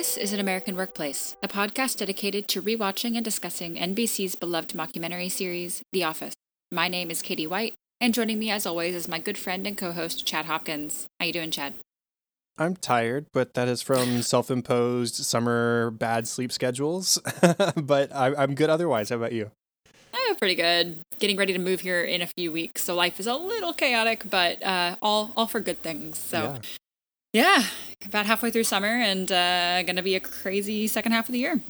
This is An American Workplace, a podcast dedicated to rewatching and discussing NBC's beloved mockumentary series, The Office. My name is Katie White, and joining me as always is my good friend and co-host Chad Hopkins. How you doing, Chad? I'm tired, but that is from self-imposed summer bad sleep schedules. but I, am good otherwise. How about you? Oh, pretty good. Getting ready to move here in a few weeks, so life is a little chaotic, but uh, all all for good things. So, yeah, yeah about halfway through summer, and uh, gonna be a crazy second half of the year.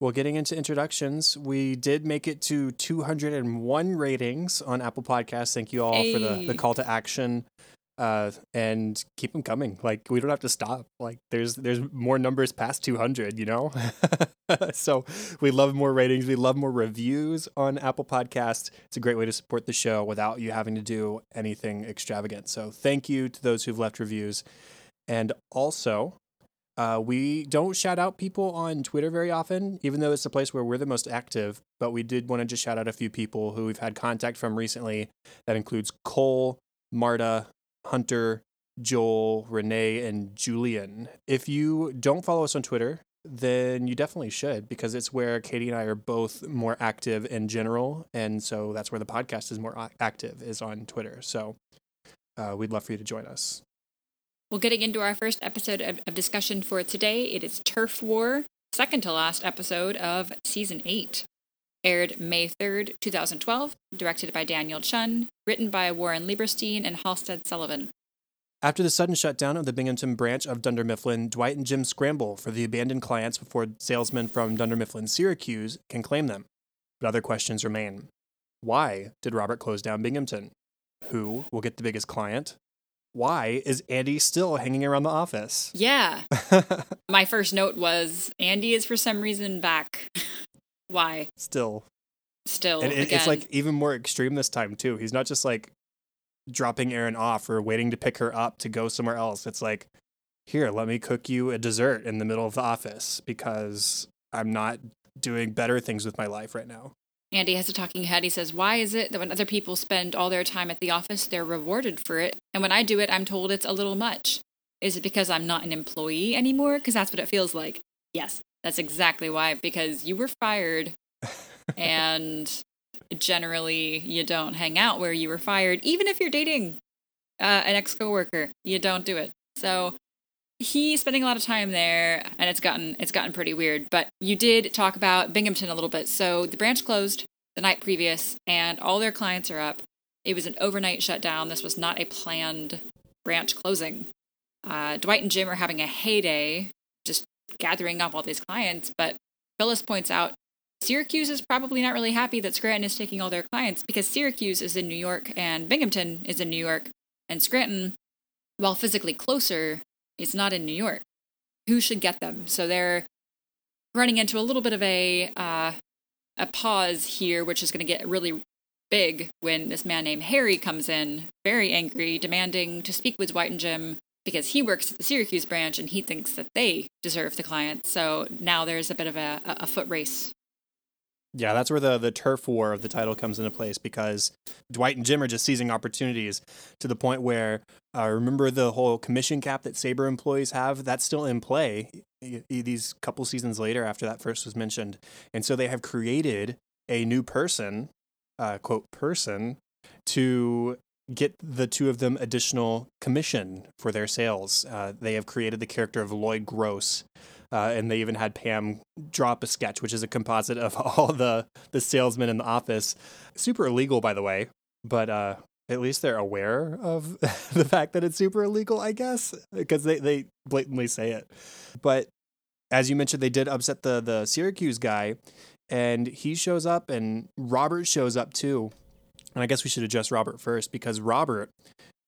Well, getting into introductions, we did make it to 201 ratings on Apple Podcasts. Thank you all hey. for the, the call to action uh, and keep them coming. Like we don't have to stop. Like there's there's more numbers past 200, you know. so we love more ratings. We love more reviews on Apple Podcasts. It's a great way to support the show without you having to do anything extravagant. So thank you to those who've left reviews, and also. Uh, we don't shout out people on Twitter very often, even though it's a place where we're the most active. But we did want to just shout out a few people who we've had contact from recently. That includes Cole, Marta, Hunter, Joel, Renee, and Julian. If you don't follow us on Twitter, then you definitely should because it's where Katie and I are both more active in general. And so that's where the podcast is more active, is on Twitter. So uh, we'd love for you to join us. Well, getting into our first episode of, of discussion for today, it is Turf War, second to last episode of season eight aired May 3rd, 2012, directed by Daniel Chun, written by Warren Lieberstein and Halstead Sullivan. After the sudden shutdown of the Binghamton branch of Dunder Mifflin, Dwight and Jim scramble for the abandoned clients before salesmen from Dunder Mifflin Syracuse can claim them. But other questions remain. Why did Robert close down Binghamton? Who will get the biggest client? Why is Andy still hanging around the office? Yeah. My first note was Andy is for some reason back. Why? Still. Still. And it, it's like even more extreme this time too. He's not just like dropping Erin off or waiting to pick her up to go somewhere else. It's like, here, let me cook you a dessert in the middle of the office because I'm not doing better things with my life right now. Andy has a talking head. He says, Why is it that when other people spend all their time at the office, they're rewarded for it? And when I do it, I'm told it's a little much. Is it because I'm not an employee anymore? Because that's what it feels like. Yes, that's exactly why, because you were fired and generally you don't hang out where you were fired, even if you're dating uh, an ex coworker. You don't do it. So he's spending a lot of time there, and it's gotten it's gotten pretty weird. But you did talk about Binghamton a little bit. So the branch closed the night previous, and all their clients are up. It was an overnight shutdown. This was not a planned branch closing. Uh, Dwight and Jim are having a heyday, gathering up all these clients. But Phyllis points out Syracuse is probably not really happy that Scranton is taking all their clients because Syracuse is in New York and Binghamton is in New York, and Scranton, while physically closer, is not in New York. Who should get them? So they're running into a little bit of a uh, a pause here, which is going to get really big when this man named Harry comes in, very angry, demanding to speak with Dwight and Jim because he works at the Syracuse branch and he thinks that they deserve the client. So now there's a bit of a, a foot race. Yeah, that's where the, the turf war of the title comes into place because Dwight and Jim are just seizing opportunities to the point where, uh, remember the whole commission cap that Sabre employees have? That's still in play these couple seasons later after that first was mentioned. And so they have created a new person, uh, quote, person, to get the two of them additional commission for their sales. Uh, they have created the character of Lloyd Gross. Uh, and they even had Pam drop a sketch, which is a composite of all the the salesmen in the office. Super illegal, by the way, but uh, at least they're aware of the fact that it's super illegal, I guess, because they, they blatantly say it. But as you mentioned, they did upset the the Syracuse guy, and he shows up, and Robert shows up too. And I guess we should address Robert first because Robert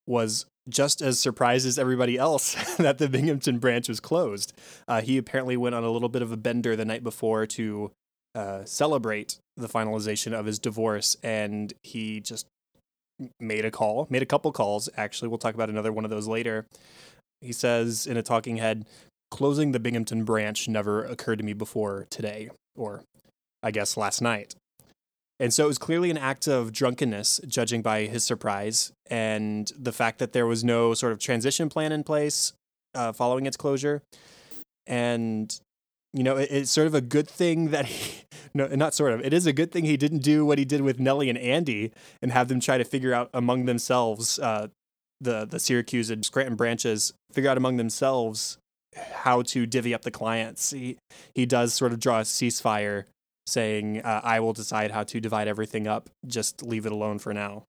was just as surprised as everybody else that the Binghamton branch was closed. Uh, he apparently went on a little bit of a bender the night before to uh, celebrate the finalization of his divorce, and he just made a call, made a couple calls. Actually, we'll talk about another one of those later. He says in a talking head, closing the Binghamton branch never occurred to me before today, or I guess last night. And so it was clearly an act of drunkenness, judging by his surprise and the fact that there was no sort of transition plan in place uh, following its closure. and you know it, it's sort of a good thing that he no not sort of it is a good thing he didn't do what he did with Nellie and Andy and have them try to figure out among themselves uh, the the Syracuse and Scranton branches figure out among themselves how to divvy up the clients. He he does sort of draw a ceasefire, saying, uh, "I will decide how to divide everything up. Just leave it alone for now."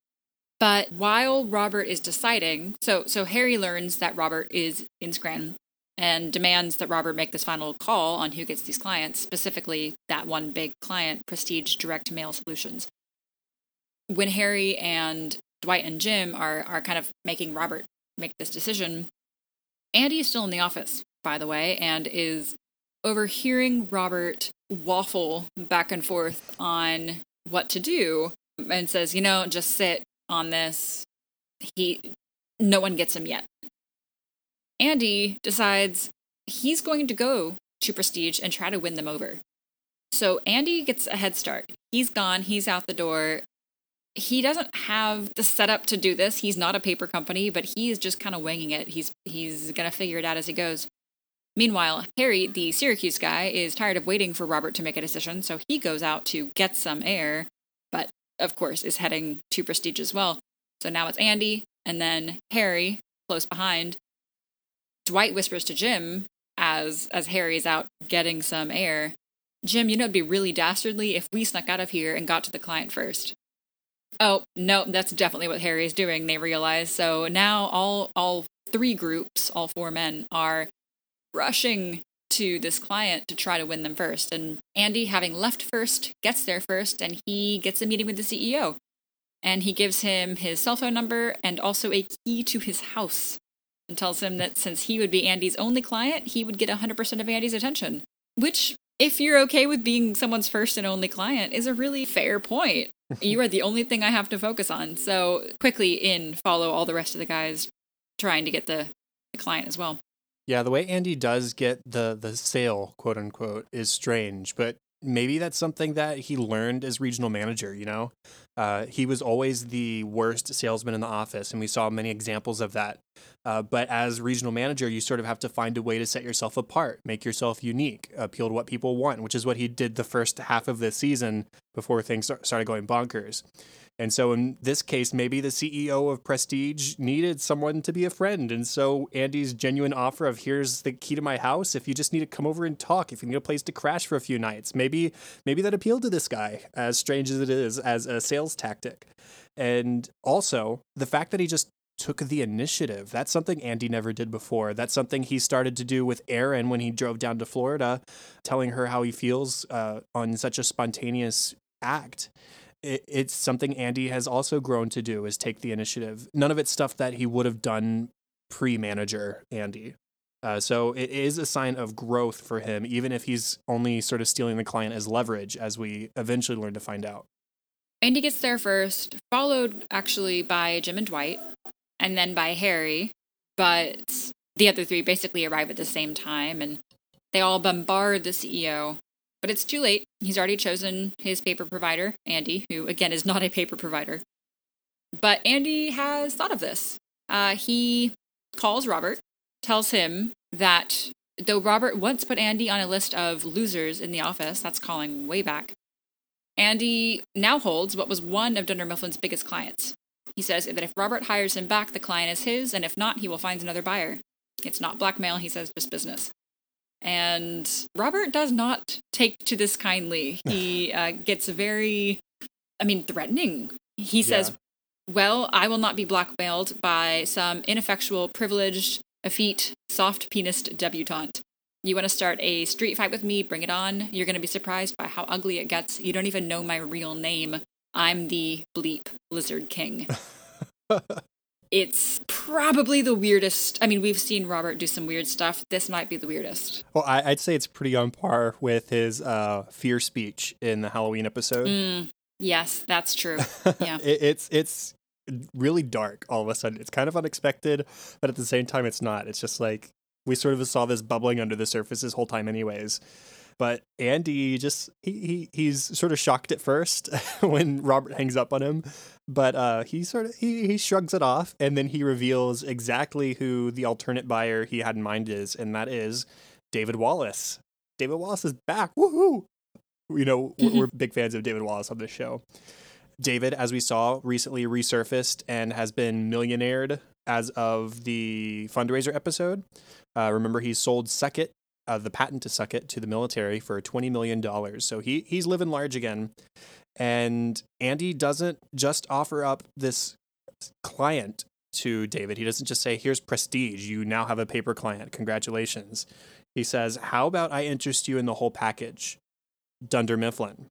But while Robert is deciding, so so Harry learns that Robert is in Scranton and demands that Robert make this final call on who gets these clients, specifically that one big client, Prestige Direct Mail Solutions. When Harry and Dwight and Jim are are kind of making Robert make this decision, Andy is still in the office, by the way, and is overhearing Robert waffle back and forth on what to do and says, you know, just sit on this. He no one gets him yet. Andy decides he's going to go to Prestige and try to win them over. So Andy gets a head start. He's gone, he's out the door. He doesn't have the setup to do this. He's not a paper company, but he is just kind of winging it. He's he's going to figure it out as he goes. Meanwhile, Harry, the Syracuse guy, is tired of waiting for Robert to make a decision, so he goes out to get some air, but of course is heading to Prestige as well. So now it's Andy and then Harry close behind. Dwight whispers to Jim as as Harry's out getting some air. Jim, you know it'd be really dastardly if we snuck out of here and got to the client first. Oh, no, that's definitely what Harry is doing, they realize. So now all all three groups, all four men, are rushing to this client to try to win them first. And Andy, having left first, gets there first and he gets a meeting with the CEO. And he gives him his cell phone number and also a key to his house and tells him that since he would be Andy's only client, he would get 100% of Andy's attention. Which, if you're okay with being someone's first and only client, is a really fair point. you are the only thing I have to focus on. So quickly in follow all the rest of the guys trying to get the, the client as well. Yeah, the way Andy does get the the sale, quote unquote, is strange, but maybe that's something that he learned as regional manager. You know, uh, he was always the worst salesman in the office, and we saw many examples of that. Uh, but as regional manager, you sort of have to find a way to set yourself apart, make yourself unique, appeal to what people want, which is what he did the first half of the season before things started going bonkers. And so in this case, maybe the CEO of Prestige needed someone to be a friend. And so Andy's genuine offer of here's the key to my house. If you just need to come over and talk, if you need a place to crash for a few nights, maybe maybe that appealed to this guy, as strange as it is, as a sales tactic. And also the fact that he just took the initiative. That's something Andy never did before. That's something he started to do with Erin when he drove down to Florida, telling her how he feels uh, on such a spontaneous act it, it's something Andy has also grown to do is take the initiative. None of it's stuff that he would have done pre-manager Andy. Uh, so it is a sign of growth for him, even if he's only sort of stealing the client as leverage, as we eventually learn to find out. Andy gets there first, followed actually by Jim and Dwight, and then by Harry. But the other three basically arrive at the same time, and they all bombard the CEO but it's too late. He's already chosen his paper provider, Andy, who again is not a paper provider. But Andy has thought of this. Uh, he calls Robert, tells him that though Robert once put Andy on a list of losers in the office, that's calling way back, Andy now holds what was one of Dunder Mifflin's biggest clients. He says that if Robert hires him back, the client is his, and if not, he will find another buyer. It's not blackmail, he says, just business. And Robert does not take to this kindly. He uh, gets very, I mean, threatening. He says, yeah. Well, I will not be blackmailed by some ineffectual, privileged, effete, soft penised debutante. You want to start a street fight with me? Bring it on. You're going to be surprised by how ugly it gets. You don't even know my real name. I'm the bleep lizard king. it's probably the weirdest. I mean, we've seen Robert do some weird stuff. This might be the weirdest. Well, I, would say it's pretty on par with his uh, fear speech in the Halloween episode. Mm, yes, that's true. Yeah, it, it's it's really dark all of a sudden. It's kind of unexpected, but at the same time, it's not. It's just like we sort of saw this bubbling under the surface this whole time, anyways. But Andy just he, he he's sort of shocked at first when Robert hangs up on him, but uh, he sort of he, he shrugs it off and then he reveals exactly who the alternate buyer he had in mind is, and that is David Wallace. David Wallace is back. Woohoo! You know, we're, we're big fans of David Wallace on this show. David, as we saw, recently resurfaced and has been millionaired as of the fundraiser episode. Uh, remember, he sold Suckit, uh, the patent to suck it to the military for $20 million. So he, he's living large again. And Andy doesn't just offer up this client to David. He doesn't just say, Here's prestige. You now have a paper client. Congratulations. He says, How about I interest you in the whole package? Dunder Mifflin.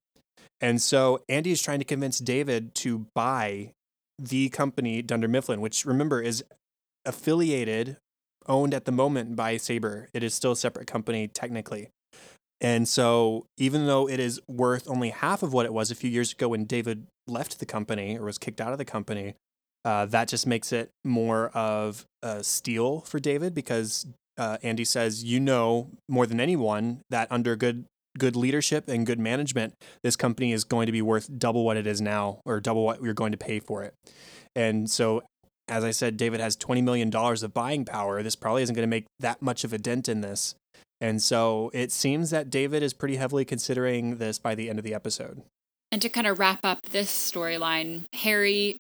And so Andy is trying to convince David to buy the company Dunder Mifflin, which remember is affiliated, owned at the moment by Sabre. It is still a separate company technically. And so even though it is worth only half of what it was a few years ago when David left the company or was kicked out of the company, uh, that just makes it more of a steal for David because uh, Andy says, you know more than anyone that under good good leadership and good management, this company is going to be worth double what it is now or double what you're going to pay for it. And so, as I said, David has $20 million of buying power. This probably isn't going to make that much of a dent in this. And so it seems that David is pretty heavily considering this by the end of the episode. And to kind of wrap up this storyline, Harry,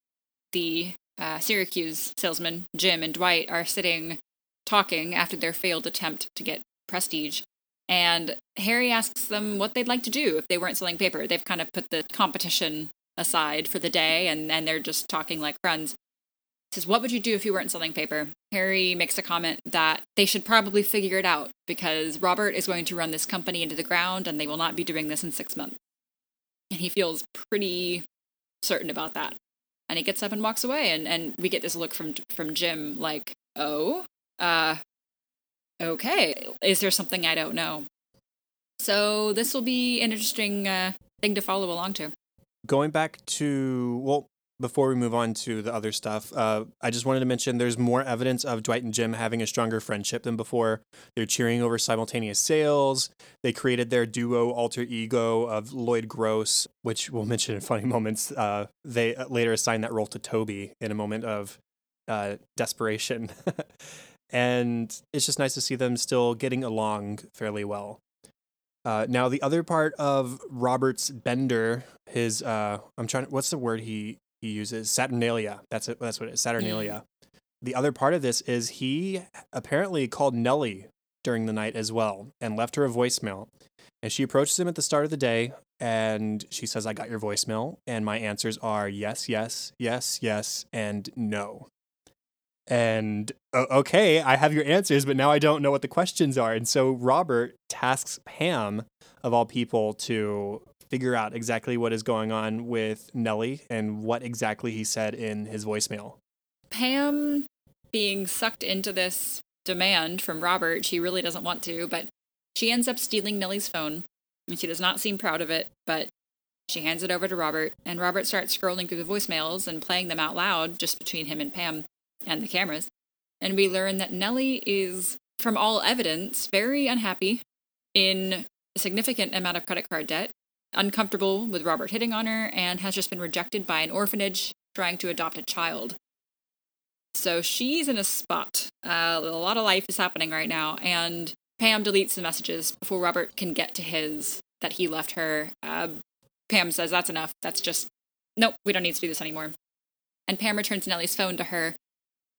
the uh, Syracuse salesman, Jim, and Dwight are sitting talking after their failed attempt to get prestige. And Harry asks them what they'd like to do if they weren't selling paper. They've kind of put the competition aside for the day and, and they're just talking like friends. Says, What would you do if you weren't selling paper? Harry makes a comment that they should probably figure it out because Robert is going to run this company into the ground and they will not be doing this in six months. And he feels pretty certain about that. And he gets up and walks away and, and we get this look from from Jim like, oh, uh okay, is there something I don't know? So this will be an interesting uh, thing to follow along to. Going back to, well, before we move on to the other stuff, uh, I just wanted to mention there's more evidence of Dwight and Jim having a stronger friendship than before. They're cheering over simultaneous sales. They created their duo alter ego of Lloyd Gross, which we'll mention in funny moments. Uh, they later assigned that role to Toby in a moment of uh, desperation. and it's just nice to see them still getting along fairly well. Uh, now, the other part of Robert's bender, his uh, I'm trying. What's the word he he uses? Saturnalia. That's it. That's what it is. Saturnalia. Mm. The other part of this is he apparently called Nellie during the night as well and left her a voicemail. And she approaches him at the start of the day and she says, I got your voicemail. And my answers are yes, yes, yes, yes, and no and okay, I have your answers, but now I don't know what the questions are. And so Robert tasks Pam, of all people, to figure out exactly what is going on with Nellie and what exactly he said in his voicemail. Pam being sucked into this demand from Robert, she really doesn't want to, but she ends up stealing Nellie's phone. And she does not seem proud of it, but she hands it over to Robert, and Robert starts scrolling through the voicemails and playing them out loud just between him and Pam and the cameras. And we learn that Nellie is, from all evidence, very unhappy in a significant amount of credit card debt, uncomfortable with Robert hitting on her, and has just been rejected by an orphanage trying to adopt a child. So she's in a spot. Uh, a lot of life is happening right now, and Pam deletes the messages before Robert can get to his that he left her. Uh, Pam says, That's enough. That's just, nope, we don't need to do this anymore. And Pam returns Nellie's phone to her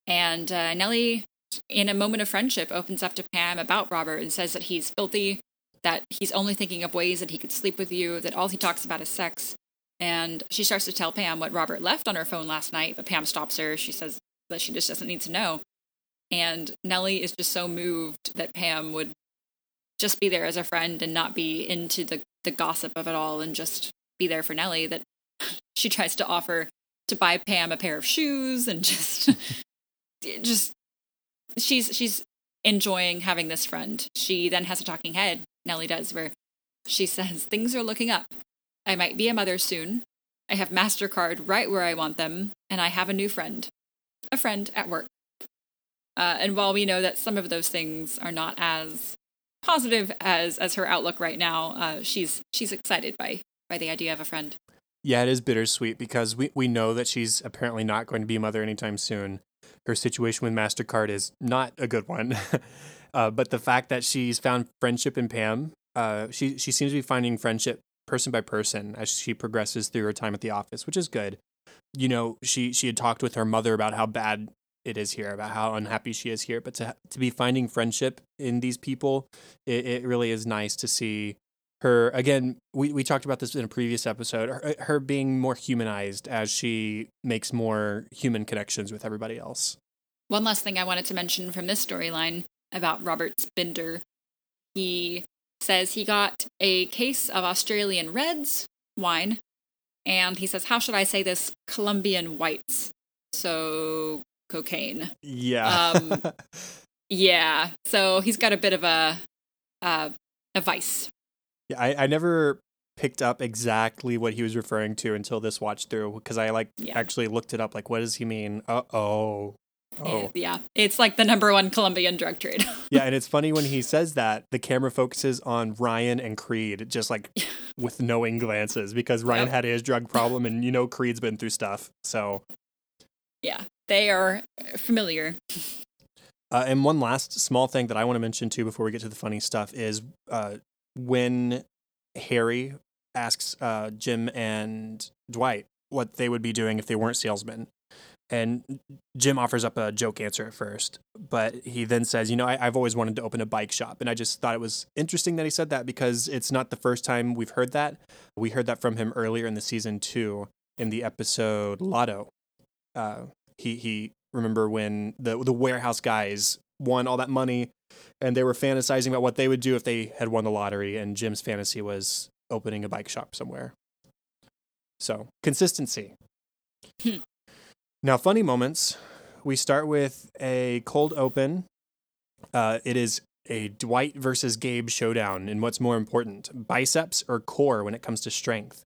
and uh, Nellie, in a moment of friendship, opens up to Pam about Robert and says that he's filthy, that he's only thinking of ways that he could sleep with you, that all he talks about is sex. And she starts to tell Pam what Robert left on her phone last night, but Pam stops her. She says that she just doesn't need to know. And Nellie is just so moved that Pam would just be there as a friend and not be into the, the gossip of it all and just be there for Nellie that she tries to offer to buy Pam a pair of shoes and just just she's she's enjoying having this friend. She then has a talking head, Nellie does, where she says, Things are looking up. I might be a mother soon. I have MasterCard right where I want them, and I have a new friend. A friend at work. Uh, and while we know that some of those things are not as positive as as her outlook right now, uh, she's she's excited by by the idea of a friend. Yeah, it is bittersweet because we, we know that she's apparently not going to be a mother anytime soon her situation with Mastercard is not a good one. uh, but the fact that she's found friendship in Pam, uh, she she seems to be finding friendship person by person as she progresses through her time at the office, which is good. You know, she she had talked with her mother about how bad it is here, about how unhappy she is here, but to to be finding friendship in these people, it, it really is nice to see her again we, we talked about this in a previous episode her, her being more humanized as she makes more human connections with everybody else one last thing i wanted to mention from this storyline about robert Spender. he says he got a case of australian reds wine and he says how should i say this colombian whites so cocaine yeah um, yeah so he's got a bit of a uh, a vice yeah, I, I never picked up exactly what he was referring to until this watch through because I like yeah. actually looked it up. Like, what does he mean? Uh oh. Oh. Yeah, it's like the number one Colombian drug trade. yeah, and it's funny when he says that the camera focuses on Ryan and Creed, just like with knowing glances, because Ryan yep. had his drug problem, and you know Creed's been through stuff. So, yeah, they are familiar. Uh, and one last small thing that I want to mention too before we get to the funny stuff is uh, when Harry asks uh, Jim and Dwight what they would be doing if they weren't salesmen. And Jim offers up a joke answer at first, but he then says, You know, I, have always wanted to open a bike shop. And I just thought it was interesting that he said that because it's not the first time we've heard that. We heard that from him earlier in the season two in the episode Lotto. Uh, he, he, remember when the, the warehouse guys won all that money and they were fantasizing about what they would do if they had won the lottery. And Jim's fantasy was opening a bike shop somewhere. So consistency. Now, funny moments. We start with a cold open. Uh, it is a Dwight versus Gabe showdown. And what's more important, biceps or core when it comes to strength?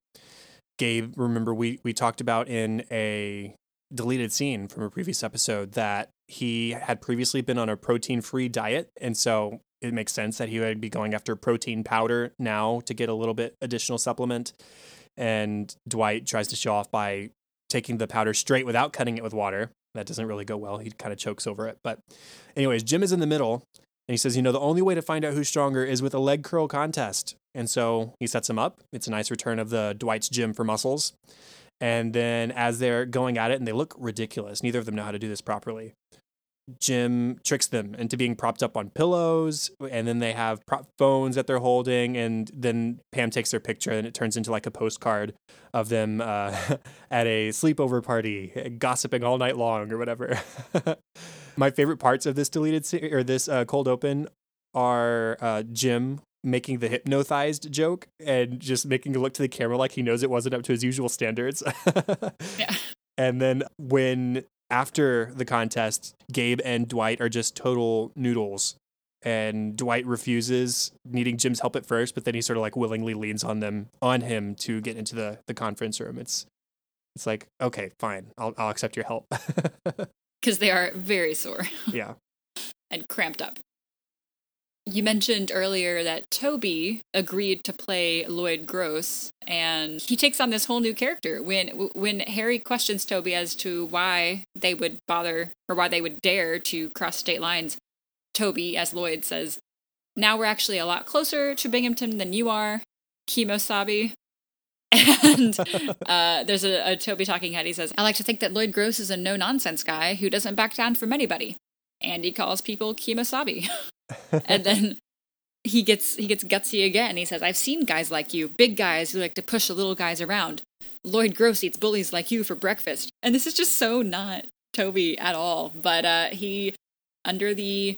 Gabe, remember we we talked about in a deleted scene from a previous episode that he had previously been on a protein free diet. And so it makes sense that he would be going after protein powder now to get a little bit additional supplement. And Dwight tries to show off by taking the powder straight without cutting it with water. That doesn't really go well. He kind of chokes over it. But, anyways, Jim is in the middle and he says, you know, the only way to find out who's stronger is with a leg curl contest. And so he sets him up. It's a nice return of the Dwight's gym for muscles. And then as they're going at it, and they look ridiculous, neither of them know how to do this properly. Jim tricks them into being propped up on pillows, and then they have prop phones that they're holding, and then Pam takes their picture, and it turns into like a postcard of them uh, at a sleepover party, gossiping all night long or whatever. My favorite parts of this deleted se- or this uh, cold open are uh, Jim making the hypnotized joke and just making a look to the camera like he knows it wasn't up to his usual standards. yeah. And then when after the contest, Gabe and Dwight are just total noodles. And Dwight refuses, needing Jim's help at first, but then he sort of like willingly leans on them on him to get into the the conference room. It's it's like, okay, fine. I'll I'll accept your help. Cuz they are very sore. Yeah. and cramped up. You mentioned earlier that Toby agreed to play Lloyd Gross, and he takes on this whole new character. When when Harry questions Toby as to why they would bother or why they would dare to cross state lines, Toby, as Lloyd, says, "Now we're actually a lot closer to Binghamton than you are, Kemosabe." and uh, there's a, a Toby talking head. He says, "I like to think that Lloyd Gross is a no nonsense guy who doesn't back down from anybody." And he calls people Kemosabe. and then he gets he gets gutsy again. He says, "I've seen guys like you, big guys who like to push the little guys around. Lloyd Gross eats bullies like you for breakfast." And this is just so not Toby at all. But uh, he, under the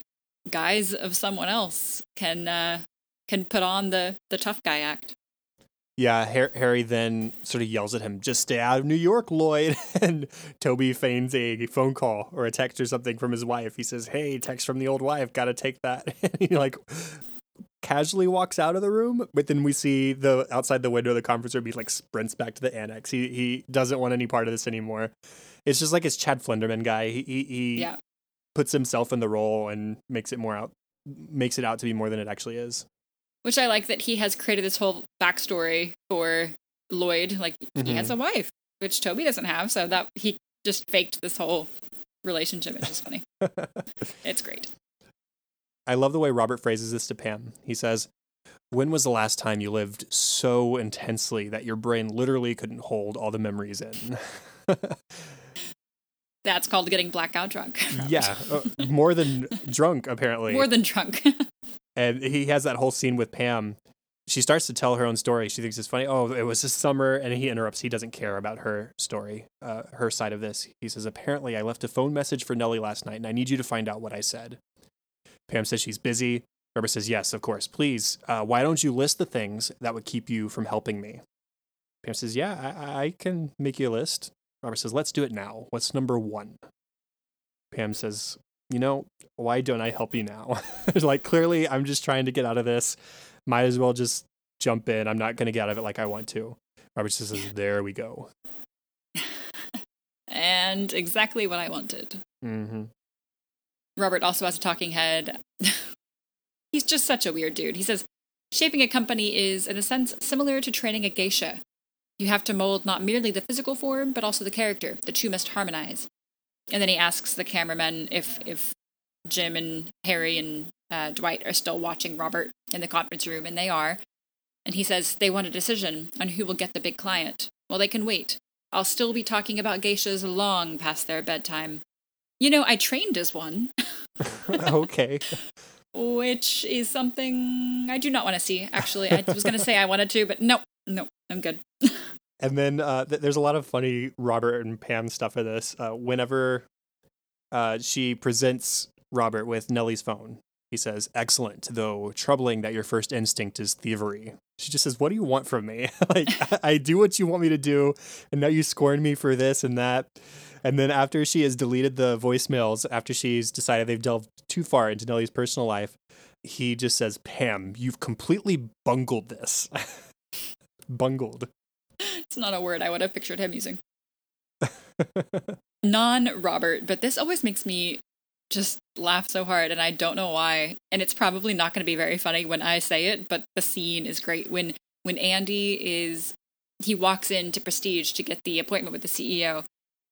guise of someone else, can uh, can put on the the tough guy act. Yeah, Harry then sort of yells at him, "Just stay out of New York, Lloyd." and Toby feigns a phone call or a text or something from his wife. He says, "Hey, text from the old wife. Got to take that." and he like casually walks out of the room, but then we see the outside the window of the conference room. He like sprints back to the annex. He he doesn't want any part of this anymore. It's just like his Chad Flenderman guy. He he, he yeah. puts himself in the role and makes it more out makes it out to be more than it actually is. Which I like that he has created this whole backstory for Lloyd. Like mm-hmm. he has a wife, which Toby doesn't have, so that he just faked this whole relationship. It's just funny. it's great. I love the way Robert phrases this to Pam. He says, When was the last time you lived so intensely that your brain literally couldn't hold all the memories in? That's called getting blackout drunk. yeah, uh, more than drunk, apparently. More than drunk. And he has that whole scene with Pam. She starts to tell her own story. She thinks it's funny. Oh, it was this summer, and he interrupts. He doesn't care about her story, uh, her side of this. He says, "Apparently, I left a phone message for Nellie last night, and I need you to find out what I said." Pam says she's busy. Robert says, "Yes, of course. Please, uh, why don't you list the things that would keep you from helping me?" Pam says, "Yeah, I, I can make you a list." Robert says, "Let's do it now. What's number one?" Pam says, "You know, why don't I help you now? like, clearly, I'm just trying to get out of this. Might as well just jump in. I'm not going to get out of it like I want to." Robert says, "There we go." and exactly what I wanted. Mm-hmm. Robert also has a talking head. He's just such a weird dude. He says, Shaping a company is, in a sense, similar to training a geisha. You have to mold not merely the physical form, but also the character. The two must harmonize. And then he asks the cameramen if, if Jim and Harry and uh, Dwight are still watching Robert in the conference room, and they are. And he says they want a decision on who will get the big client. Well, they can wait. I'll still be talking about geishas long past their bedtime. You know, I trained as one. okay. Which is something I do not want to see, actually. I was going to say I wanted to, but no, no, I'm good. and then uh, th- there's a lot of funny Robert and Pam stuff in this. Uh, whenever uh, she presents Robert with Nellie's phone, he says, Excellent, though troubling that your first instinct is thievery. She just says, What do you want from me? like, I do what you want me to do, and now you scorn me for this and that. And then after she has deleted the voicemails, after she's decided they've delved too far into Nellie's personal life, he just says, Pam, you've completely bungled this. bungled. It's not a word I would have pictured him using. Non Robert, but this always makes me just laugh so hard and I don't know why. And it's probably not going to be very funny when I say it, but the scene is great when when Andy is he walks into Prestige to get the appointment with the CEO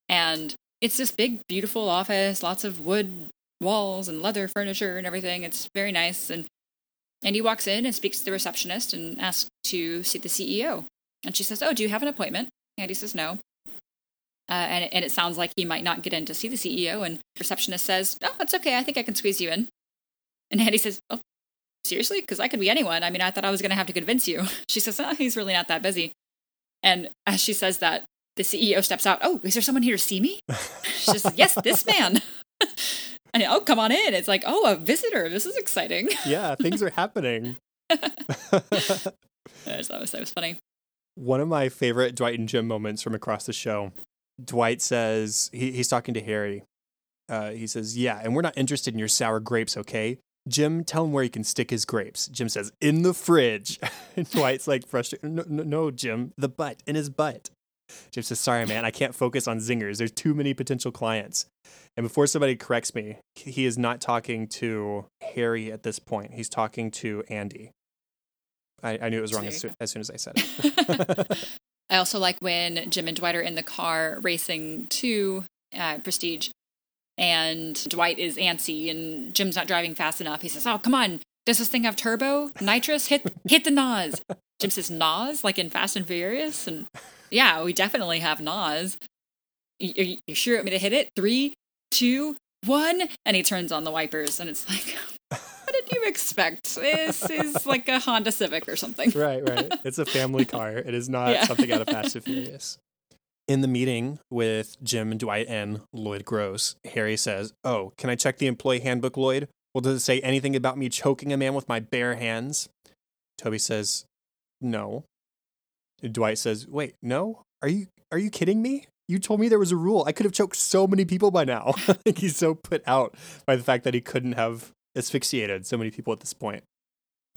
and it's this big, beautiful office, lots of wood walls and leather furniture and everything. It's very nice. And and he walks in and speaks to the receptionist and asks to see the CEO. And she says, "Oh, do you have an appointment?" Andy says, "No." Uh, and and it sounds like he might not get in to see the CEO. And the receptionist says, "Oh, it's okay. I think I can squeeze you in." And Andy says, "Oh, seriously? Because I could be anyone. I mean, I thought I was going to have to convince you." She says, "Oh, he's really not that busy." And as she says that, the CEO steps out. Oh, is there someone here to see me? She says, yes, this man. and oh, come on in. It's like, oh, a visitor. This is exciting. Yeah, things are happening. that was, that was funny. One of my favorite Dwight and Jim moments from across the show. Dwight says he, he's talking to Harry. Uh, he says, "Yeah, and we're not interested in your sour grapes, okay?" Jim, tell him where he can stick his grapes. Jim says, "In the fridge." Dwight's like frustrated. No, no, no, Jim, the butt in his butt. Jim says, Sorry, man, I can't focus on zingers. There's too many potential clients. And before somebody corrects me, he is not talking to Harry at this point. He's talking to Andy. I, I knew it was wrong as soon, as soon as I said it. I also like when Jim and Dwight are in the car racing to uh, Prestige, and Dwight is antsy, and Jim's not driving fast enough. He says, "Oh, come on! Does this thing have turbo? Nitrous? Hit hit the NOS!" Jim says, "NOS?" Like in Fast and Furious, and yeah, we definitely have NOS. You, you sure you want me to hit it? Three, two, one. And he turns on the wipers, and it's like, you expect? This is like a Honda Civic or something. Right, right. It's a family car. It is not yeah. something out of Fast and Furious. In the meeting with Jim and Dwight and Lloyd Gross, Harry says, Oh, can I check the employee handbook, Lloyd? Well, does it say anything about me choking a man with my bare hands? Toby says, No. Dwight says, "Wait, no? Are you are you kidding me? You told me there was a rule. I could have choked so many people by now." I think he's so put out by the fact that he couldn't have asphyxiated so many people at this point.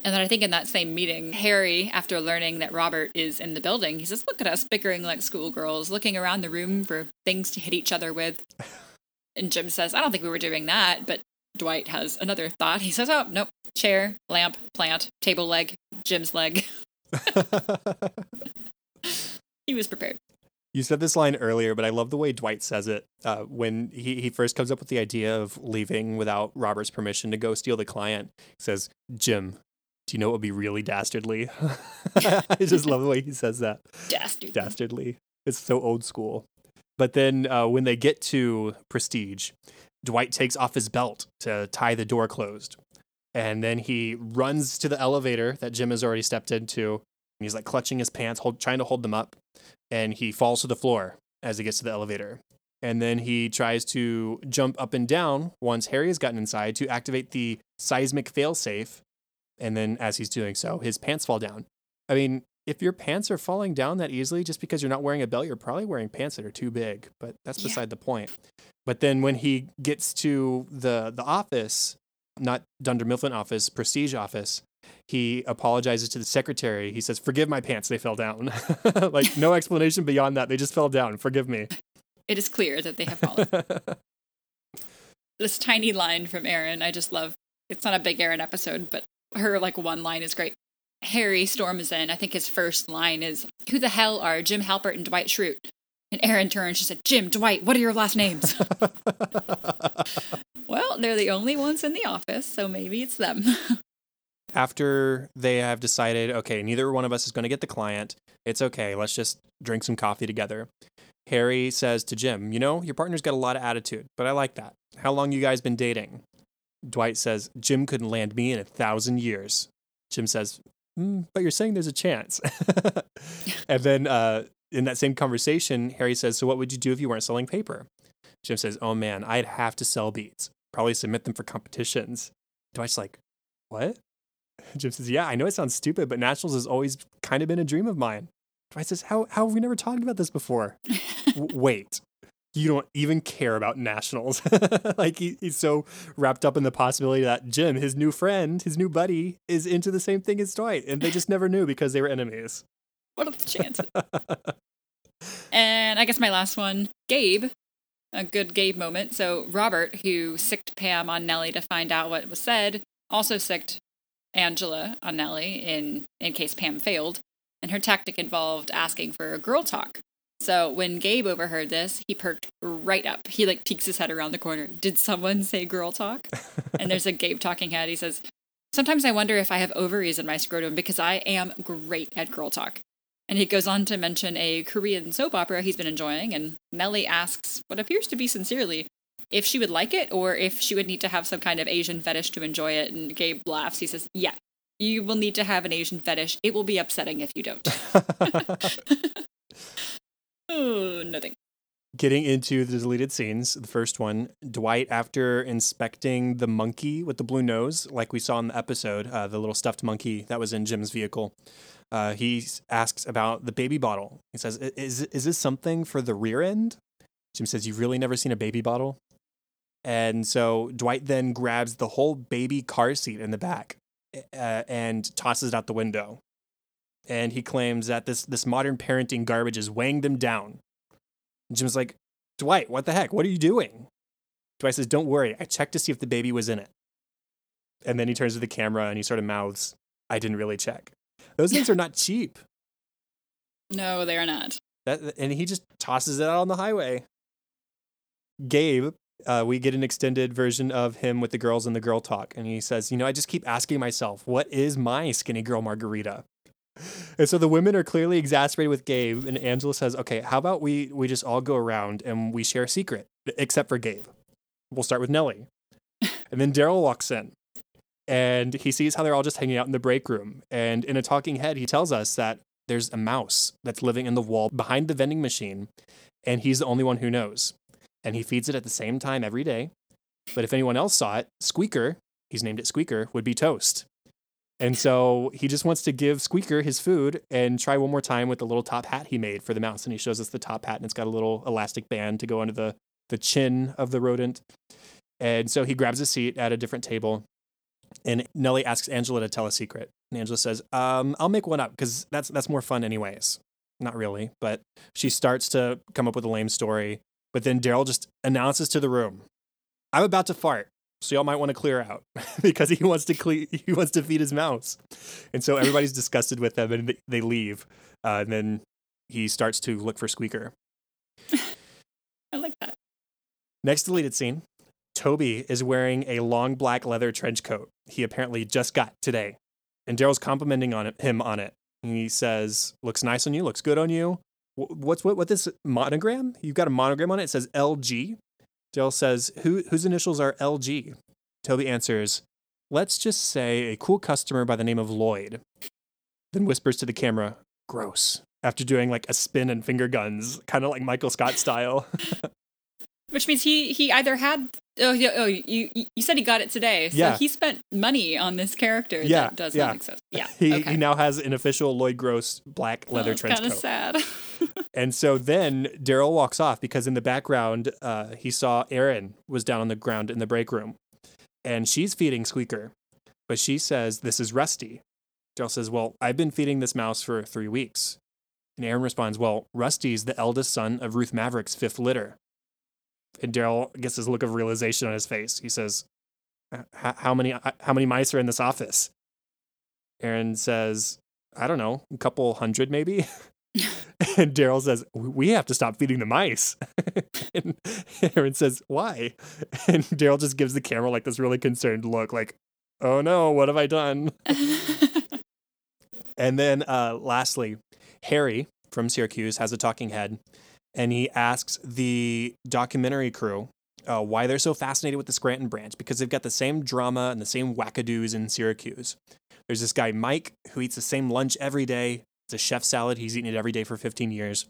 And then I think in that same meeting, Harry, after learning that Robert is in the building, he says, Look at us bickering like schoolgirls, looking around the room for things to hit each other with. And Jim says, I don't think we were doing that. But Dwight has another thought. He says, Oh, nope. Chair, lamp, plant, table leg, Jim's leg. he was prepared. You said this line earlier, but I love the way Dwight says it. Uh, when he, he first comes up with the idea of leaving without Robert's permission to go steal the client, he says, Jim, do you know what would be really dastardly? I just love the way he says that. Dastardly. Dastardly. It's so old school. But then uh, when they get to Prestige, Dwight takes off his belt to tie the door closed. And then he runs to the elevator that Jim has already stepped into. And he's like clutching his pants, hold, trying to hold them up and he falls to the floor as he gets to the elevator. And then he tries to jump up and down once Harry has gotten inside to activate the seismic failsafe. And then as he's doing so, his pants fall down. I mean, if your pants are falling down that easily just because you're not wearing a belt, you're probably wearing pants that are too big, but that's Yeah. beside the point. But then when he gets to the the office, not Dunder Mifflin office, Prestige office, he apologizes to the secretary. He says, "Forgive my pants; they fell down." like no explanation beyond that. They just fell down. Forgive me. It is clear that they have fallen. this tiny line from Erin, I just love. It's not a big Erin episode, but her like one line is great. Harry storms in. I think his first line is, "Who the hell are Jim Halpert and Dwight Schrute?" And Erin turns. She said, "Jim, Dwight, what are your last names?" well, they're the only ones in the office, so maybe it's them. After they have decided, okay, neither one of us is going to get the client. It's okay. Let's just drink some coffee together. Harry says to Jim, "You know, your partner's got a lot of attitude, but I like that. How long you guys been dating?" Dwight says, "Jim couldn't land me in a thousand years." Jim says, "Mm, "But you're saying there's a chance." and then uh, in that same conversation, Harry says, "So what would you do if you weren't selling paper?" Jim says, "Oh man, I'd have to sell beats. Probably submit them for competitions." Dwight's like, "What?" Jim says, "Yeah, I know it sounds stupid, but nationals has always kind of been a dream of mine." Dwight says, "How how have we never talked about this before?" W- wait, you don't even care about nationals. like he, he's so wrapped up in the possibility that Jim, his new friend, his new buddy, is into the same thing as Dwight, and they just never knew because they were enemies. what are the chances? And I guess my last one, Gabe. A good Gabe moment. So Robert, who sicked Pam on Nellie to find out what was said, also sicked Angela on Nellie in in case Pam failed. And her tactic involved asking for a girl talk. So when Gabe overheard this, he perked right up. He like peeks his head around the corner. Did someone say girl talk? and there's a Gabe talking head. He says, Sometimes I wonder if I have ovaries in my scrotum because I am great at girl talk. And he goes on to mention a Korean soap opera he's been enjoying, and Nellie asks, what appears to be sincerely, if she would like it or if she would need to have some kind of Asian fetish to enjoy it. And Gabe laughs. He says, Yeah, you will need to have an Asian fetish. It will be upsetting if you don't. oh, nothing. Getting into the deleted scenes, the first one, Dwight, after inspecting the monkey with the blue nose, like we saw in the episode, uh, the little stuffed monkey that was in Jim's vehicle, uh, he asks about the baby bottle. He says, "Is is this something for the rear end?" Jim says, "You've really never seen a baby bottle." And so Dwight then grabs the whole baby car seat in the back uh, and tosses it out the window. And he claims that this this modern parenting garbage is weighing them down. And Jim's like, Dwight, what the heck? What are you doing? Dwight says, Don't worry. I checked to see if the baby was in it. And then he turns to the camera and he sort of mouths, I didn't really check. Those things are not cheap. No, they are not. That, and he just tosses it out on the highway. Gabe, uh, we get an extended version of him with the girls in the girl talk. And he says, You know, I just keep asking myself, what is my skinny girl margarita? And so the women are clearly exasperated with Gabe. And Angela says, Okay, how about we, we just all go around and we share a secret, except for Gabe? We'll start with Nellie. And then Darryl walks in and he sees how they're all just hanging out in the break room. And in a talking head, he tells us that there's a mouse that's living in the wall behind the vending machine, and he's the only one who knows. And he feeds it at the same time every day. But if anyone else saw it, Squeaker, he's named it Squeaker, would be toast. And so he just wants to give Squeaker his food and try one more time with the little top hat he made for the mouse. And he shows us the top hat, and it's got a little elastic band to go under the, the chin of the rodent. And so he grabs a seat at a different table and Nellie asks Angela to tell a secret. And Angela says, um, I'll make one up because that's that's more fun anyways. Not really, but she starts to come up with a lame story. But then Darryl just announces to the room, I'm about to fart. So y'all might want to clear out because he wants to cle- he wants to feed his mouse. And so everybody's disgusted with him and they- leave. Uh, and then he starts to look for Squeaker. I like that. Next deleted scene Toby is wearing a long black leather trench coat he apparently just got today. And Darryl's complimenting on it, him on it. And he says, Looks nice on you, looks good on you. Wh- What's what, what this monogram? You've got a monogram on it. It says LG. Darryl says, Who, Whose initials are LG? Toby answers, Let's just say a cool customer by the name of Lloyd. Then whispers to the camera, Gross. After doing like a spin and finger guns, kind of like Michael Scott style. Which means he he either had oh yeah, oh you you said he got it today. So Yeah. he spent money on this character Yeah, that does yeah. not exist. Yeah. he, okay. he now has an official Lloyd Gross black leather trench coat. kind of sad. And so then Darryl walks off because in the background, uh, he saw Erin was down on the ground in the break room and she's feeding Squeaker. But she says, This is Rusty. Darryl says, Well, I've been feeding this mouse for three weeks. And Erin responds, Well, Rusty's the eldest son of Ruth Maverick's fifth litter. And Darryl gets this look of realization on his face. He says, How many how many mice are in this office? Erin says, I don't know, a couple hundred maybe. and Darryl says, We have to stop feeding the mice. and Erin says, Why? And Darryl just gives the camera like this really concerned look, like, Oh no, what have I done? And then uh, lastly, Harry from Syracuse has a talking head, and he asks the documentary crew uh, why they're so fascinated with the Scranton branch because they've got the same drama and the same wackadoos in Syracuse. There's this guy, Mike, who eats the same lunch every day. It's a chef salad. He's eaten it every day for 15 years.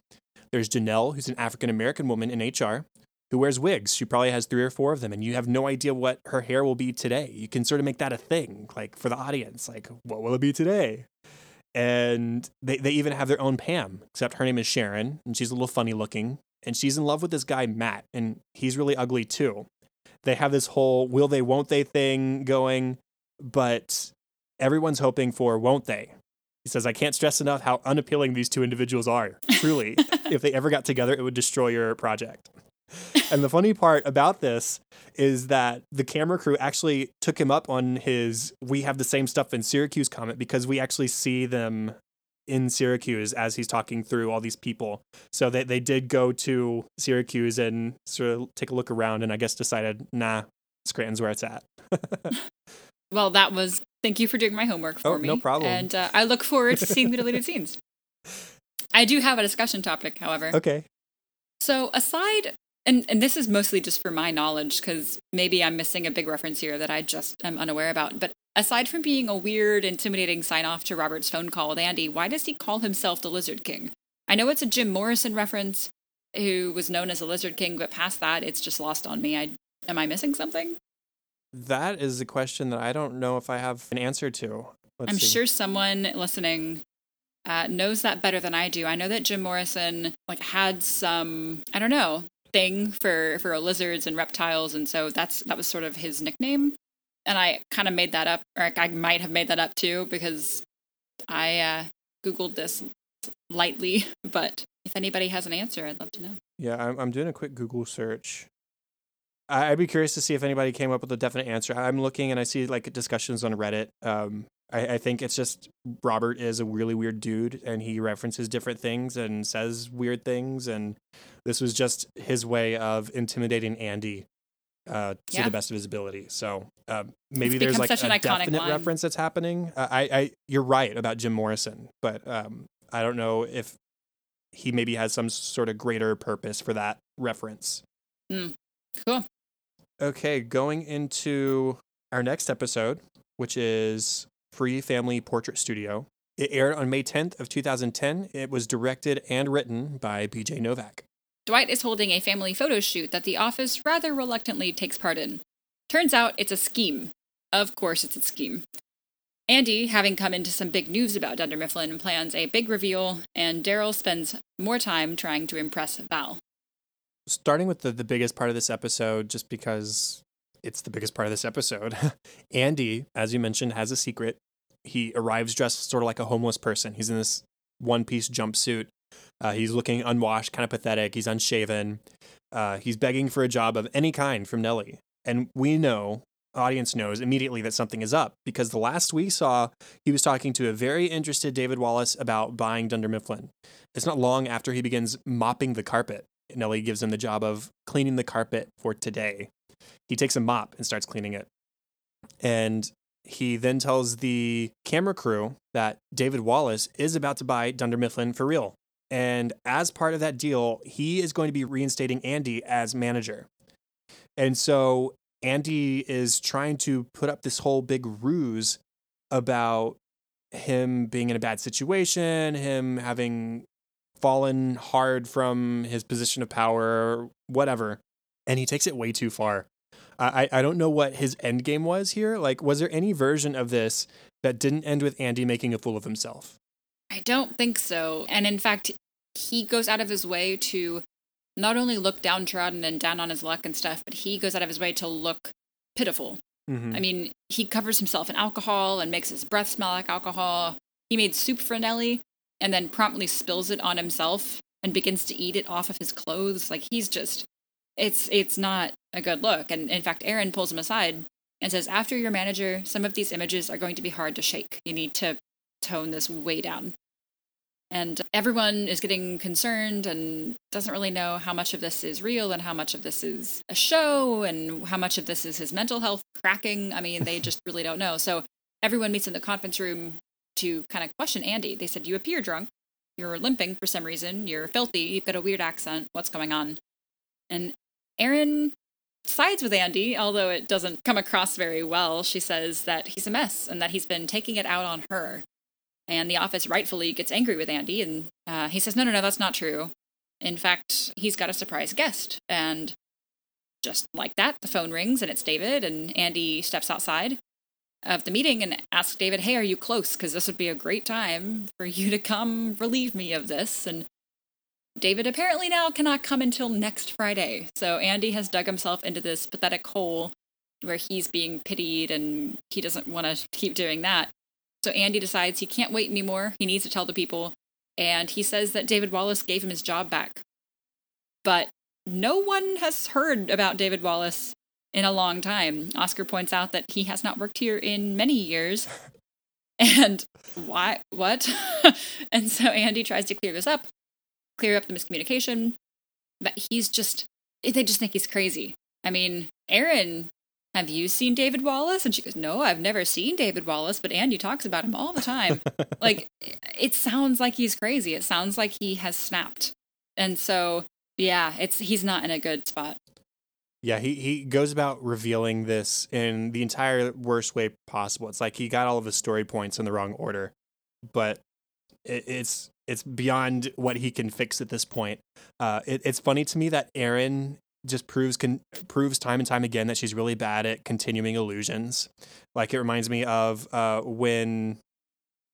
There's Janelle, who's an African American woman in HR who wears wigs. She probably has three or four of them, and you have no idea what her hair will be today. You can sort of make that a thing, like for the audience. Like, what will it be today? And they, they even have their own Pam, except her name is Sharon, and she's a little funny looking, and she's in love with this guy, Matt, and he's really ugly too. They have this whole will they, won't they thing going, but everyone's hoping for won't they. He says, I can't stress enough how unappealing these two individuals are. Truly, if they ever got together, it would destroy your project. And the funny part about this is that the camera crew actually took him up on his we have the same stuff in Syracuse comment because we actually see them in Syracuse as he's talking through all these people. So they, they did go to Syracuse and sort of take a look around and I guess decided, nah, Scranton's where it's at. well, that was thank you for doing my homework for Oh, me. no problem. And uh, I look forward to seeing the deleted scenes. I do have a discussion topic, however. Okay. So aside and and this is mostly just for my knowledge cuz maybe I'm missing a big reference here that I just am unaware about, but aside from being a weird intimidating sign off to Robert's phone call with Andy, why does he call himself the Lizard King? I know it's a Jim Morrison reference who was known as the Lizard King, but past that it's just lost on me. I am I missing something? That is a question that I don't know if I have an answer to. Let's I'm see. sure someone listening uh, knows that better than I do. I know that Jim Morrison like had some I don't know thing for for lizards and reptiles, and so that's that was sort of his nickname. And I kind of made that up, or I might have made that up too, because I uh, googled this lightly. But if anybody has an answer, I'd love to know. Yeah, I'm, I'm doing a quick Google search. I'd be curious to see if anybody came up with a definite answer. I'm looking and I see like discussions on Reddit. Um, I, I think it's just Robert is a really weird dude and he references different things and says weird things. And this was just his way of intimidating Andy uh, to Yeah. the best of his ability. So uh, maybe there's like a definite line. reference that's happening. Uh, I, I, you're right about Jim Morrison, but um, I don't know if he maybe has some sort of greater purpose for that reference. Cool. Okay, going into our next episode, which is Free Family Portrait Studio. It aired on May 10th of 2010. It was directed and written by BJ Novak. Dwight is holding a family photo shoot that the office rather reluctantly takes part in. Turns out it's a scheme. Of course, it's a scheme. Andy, having come into some big news about Dunder Mifflin, plans a big reveal, and Darryl spends more time trying to impress Val. Starting with the, the biggest part of this episode, just because it's the biggest part of this episode, Andy, as you mentioned, has a secret. He arrives dressed sort of like a homeless person. He's in this one piece jumpsuit. Uh, he's looking unwashed, kind of pathetic. He's unshaven. Uh, he's begging for a job of any kind from Nellie. And we know, audience knows immediately that something is up because the last we saw, he was talking to a very interested David Wallace about buying Dunder Mifflin. It's not long after he begins mopping the carpet Nellie gives him the job of cleaning the carpet for today. He takes a mop and starts cleaning it. And he then tells the camera crew that David Wallace is about to buy Dunder Mifflin for real. And as part of that deal, he is going to be reinstating Andy as manager. And so Andy is trying to put up this whole big ruse about him being in a bad situation, him having fallen hard from his position of power, whatever. And he takes it way too far. I, I don't know what his end game was here. Like, was there any version of this that didn't end with Andy making a fool of himself? I don't think so. And in fact, he goes out of his way to not only look downtrodden and down on his luck and stuff, but he goes out of his way to look pitiful. Mm-hmm. I mean, he covers himself in alcohol and makes his breath smell like alcohol. He made soup for Nellie and then promptly spills it on himself and begins to eat it off of his clothes. Like he's just it's it's not a good look. And in fact, Erin pulls him aside and says, "After your manager, some of these images are going to be hard to shake. You need to tone this way down." And everyone is getting concerned and doesn't really know how much of this is real and how much of this is a show and how much of this is his mental health cracking. I mean, they just really don't know. So everyone meets in the conference room to kind of question Andy. They said, You appear drunk. You're limping for some reason. You're filthy. You've got a weird accent. What's going on? And Erin sides with Andy, although it doesn't come across very well. She says that he's a mess and that he's been taking it out on her. And the office rightfully gets angry with Andy, and uh, he says, No, no, no, that's not true. In fact, he's got a surprise guest. And just like that, the phone rings and it's David, and Andy steps outside of the meeting and asks David, Hey, are you close? Because this would be a great time for you to come relieve me of this. And David apparently now cannot come until next Friday. So Andy has dug himself into this pathetic hole where he's being pitied and he doesn't want to keep doing that. So Andy decides he can't wait anymore. He needs to tell the people. And he says that David Wallace gave him his job back. But no one has heard about David Wallace in a long time. Oscar points out that he has not worked here in many years. And why? What? and so Andy tries to clear this up clear up the miscommunication. But he's just, they just think he's crazy. I mean, Erin, have you seen David Wallace? And she goes, No, I've never seen David Wallace, but Andy talks about him all the time. like, it sounds like he's crazy. It sounds like he has snapped. And so, yeah, it's he's not in a good spot. Yeah, he, he goes about revealing this in the entire worst way possible. It's like he got all of his story points in the wrong order, but it, it's it's beyond what he can fix at this point. Uh, it, it's funny to me that Erin just proves can proves time and time again that she's really bad at continuing illusions. Like it reminds me of uh, when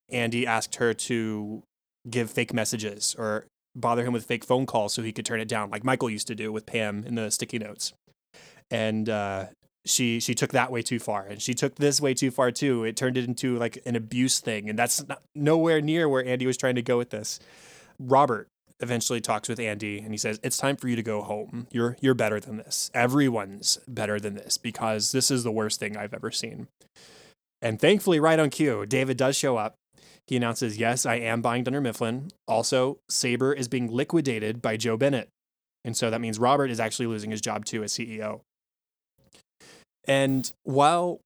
Andy asked her to give fake messages or bother him with fake phone calls so he could turn it down, like Michael used to do with Pam in the sticky notes. And uh, she she took that way too far and she took this way too far too. It turned it into like an abuse thing and that's not, nowhere near where andy was trying to go with this. Robert eventually talks with andy and he says it's time for you to go home. You're you're better than this. Everyone's better than this because this is the worst thing i've ever seen. And thankfully right on cue david does show up. He announces yes i am buying dunder mifflin. Also sabre is being liquidated by Jo Bennett. And so that means robert is actually losing his job too as ceo and while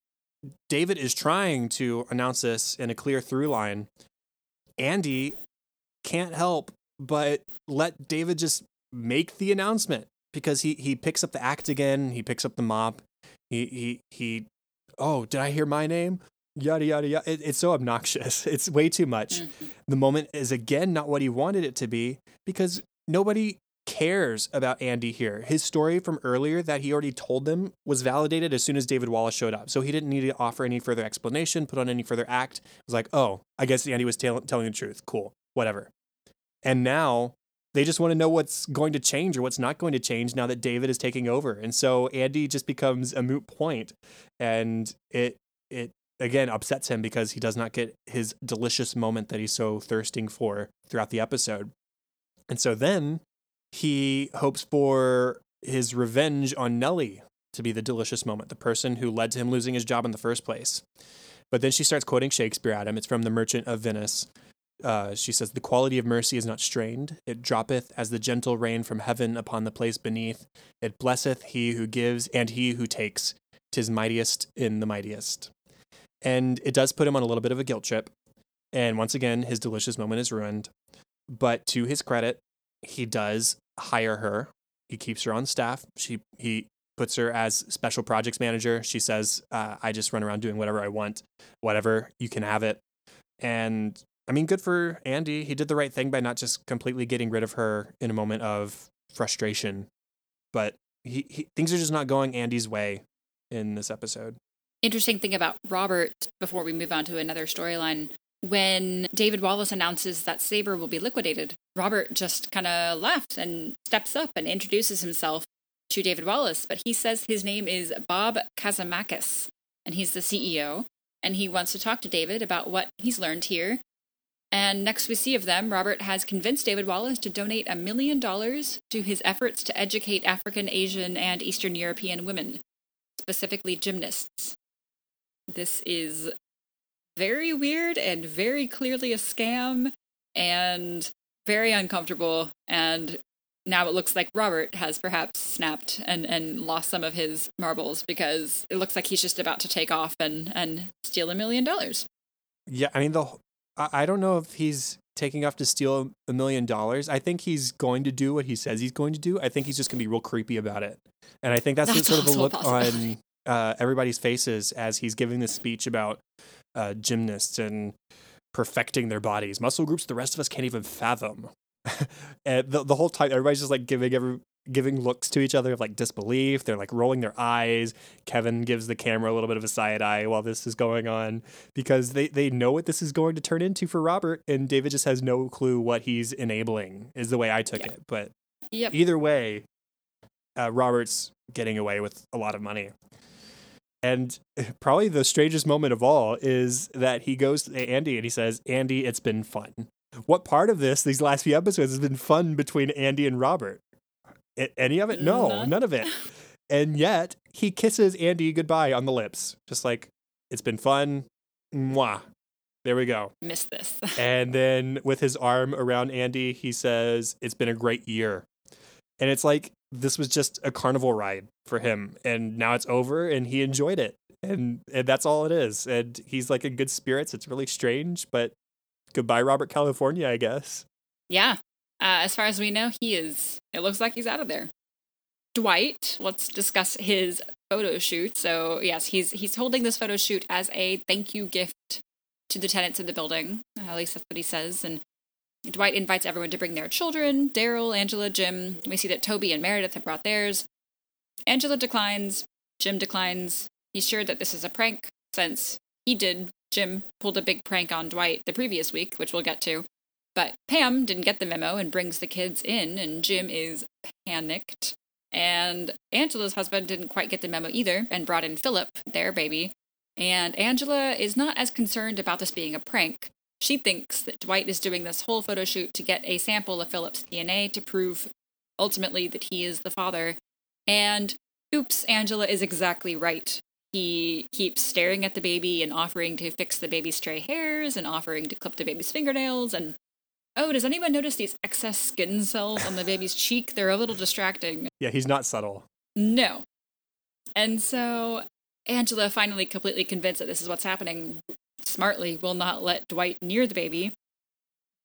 David is trying to announce this in a clear through line, Andy can't help but let David just make the announcement because he he picks up the act again, he picks up the mop. He he he oh, did I hear my name? Yada yada yada. It, it's so obnoxious. It's way too much. Mm-hmm. The moment is again not what he wanted it to be because nobody cares about Andy here. His story from earlier that he already told them was validated as soon as David Wallace showed up. So he didn't need to offer any further explanation, put on any further act. It was like, oh, I guess Andy was t- telling the truth. Cool, whatever. And now they just want to know what's going to change or what's not going to change now that David is taking over. And so Andy just becomes a moot point, and it it again upsets him because he does not get his delicious moment that he's so thirsting for throughout the episode. And so then he hopes for his revenge on Nellie to be the delicious moment, the person who led to him losing his job in the first place. But then she starts quoting Shakespeare at him. It's from The Merchant of Venice. Uh, she says, The quality of mercy is not strained. It droppeth as the gentle rain from heaven upon the place beneath. It blesseth he who gives and he who takes. Tis mightiest in the mightiest. And it does put him on a little bit of a guilt trip. And once again, his delicious moment is ruined. But to his credit, he does hire her. He keeps her on staff. She he puts her as special projects manager. She says, uh, "I just run around doing whatever I want, whatever you can have it." And I mean, good for Andy. He did the right thing by not just completely getting rid of her in a moment of frustration, but he, he things are just not going Andy's way in this episode. Interesting thing about Robert before we move on to another storyline when David Wallace announces that Sabre will be liquidated, Robert just kind of laughs and steps up and introduces himself to David Wallace. But he says his name is Bob Kazamakis, and he's the CEO, and he wants to talk to David about what he's learned here. And next we see of them, Robert has convinced David Wallace to donate a million dollars to his efforts to educate African, Asian, and Eastern European women, specifically gymnasts. This is very weird and very clearly a scam and very uncomfortable. And now it looks like Robert has perhaps snapped and, and lost some of his marbles because it looks like he's just about to take off and, and steal a million dollars. Yeah, I mean the I don't know if he's taking off to steal a million dollars. I think he's going to do what he says he's going to do. I think he's just going to be real creepy about it. And I think that's, that's sort of a look on uh, everybody's faces as he's giving this speech about uh, gymnasts and perfecting their bodies, muscle groups the rest of us can't even fathom. and the, the whole time, everybody's just like giving every giving looks to each other of like disbelief. They're like rolling their eyes. Kevin gives the camera a little bit of a side eye while this is going on because they, they know what this is going to turn into for Robert, and David just has no clue what he's enabling, is the way I took it. But yep. either way, uh, Robert's getting away with a lot of money. And probably the strangest moment of all is that he goes to Andy and he says, Andy, it's been fun. What part of this, these last few episodes, has been fun between Andy and Robert? Any of it? No, none, none of it. And yet he kisses Andy goodbye on the lips, just like, it's been fun. Mwah. There we go. Missed this. and then with his arm around Andy, he says, It's been a great year. And it's like this was just a carnival ride for him and now it's over and he enjoyed it and and that's all it is and he's like in good spirits. It's really strange but goodbye robert california i guess. Yeah. Uh, as far as we know he is it looks like he's out of there. Dwight let's discuss his photo shoot. So yes he's he's holding this photo shoot as a thank you gift to the tenants of the building at least that's what he says and Dwight invites everyone to bring their children Darryl, Angela, Jim. We see that Toby and Meredith have brought theirs. Angela declines. Jim declines. He's sure that this is a prank since he did. Jim pulled a big prank on Dwight the previous week, which we'll get to. But Pam didn't get the memo and brings the kids in, and Jim is panicked. And Angela's husband didn't quite get the memo either and brought in Philip, their baby. And Angela is not as concerned about this being a prank she thinks that Dwight is doing this whole photo shoot to get a sample of Philip's DNA to prove ultimately that he is the father. And oops, Angela is exactly right. He keeps staring at the baby and offering to fix the baby's stray hairs and offering to clip the baby's fingernails. And oh, does anyone notice these excess skin cells on the baby's cheek? They're a little distracting. Yeah, he's not subtle. No. And so Angela finally completely convinced that this is what's happening smartly will not let Dwight near the baby.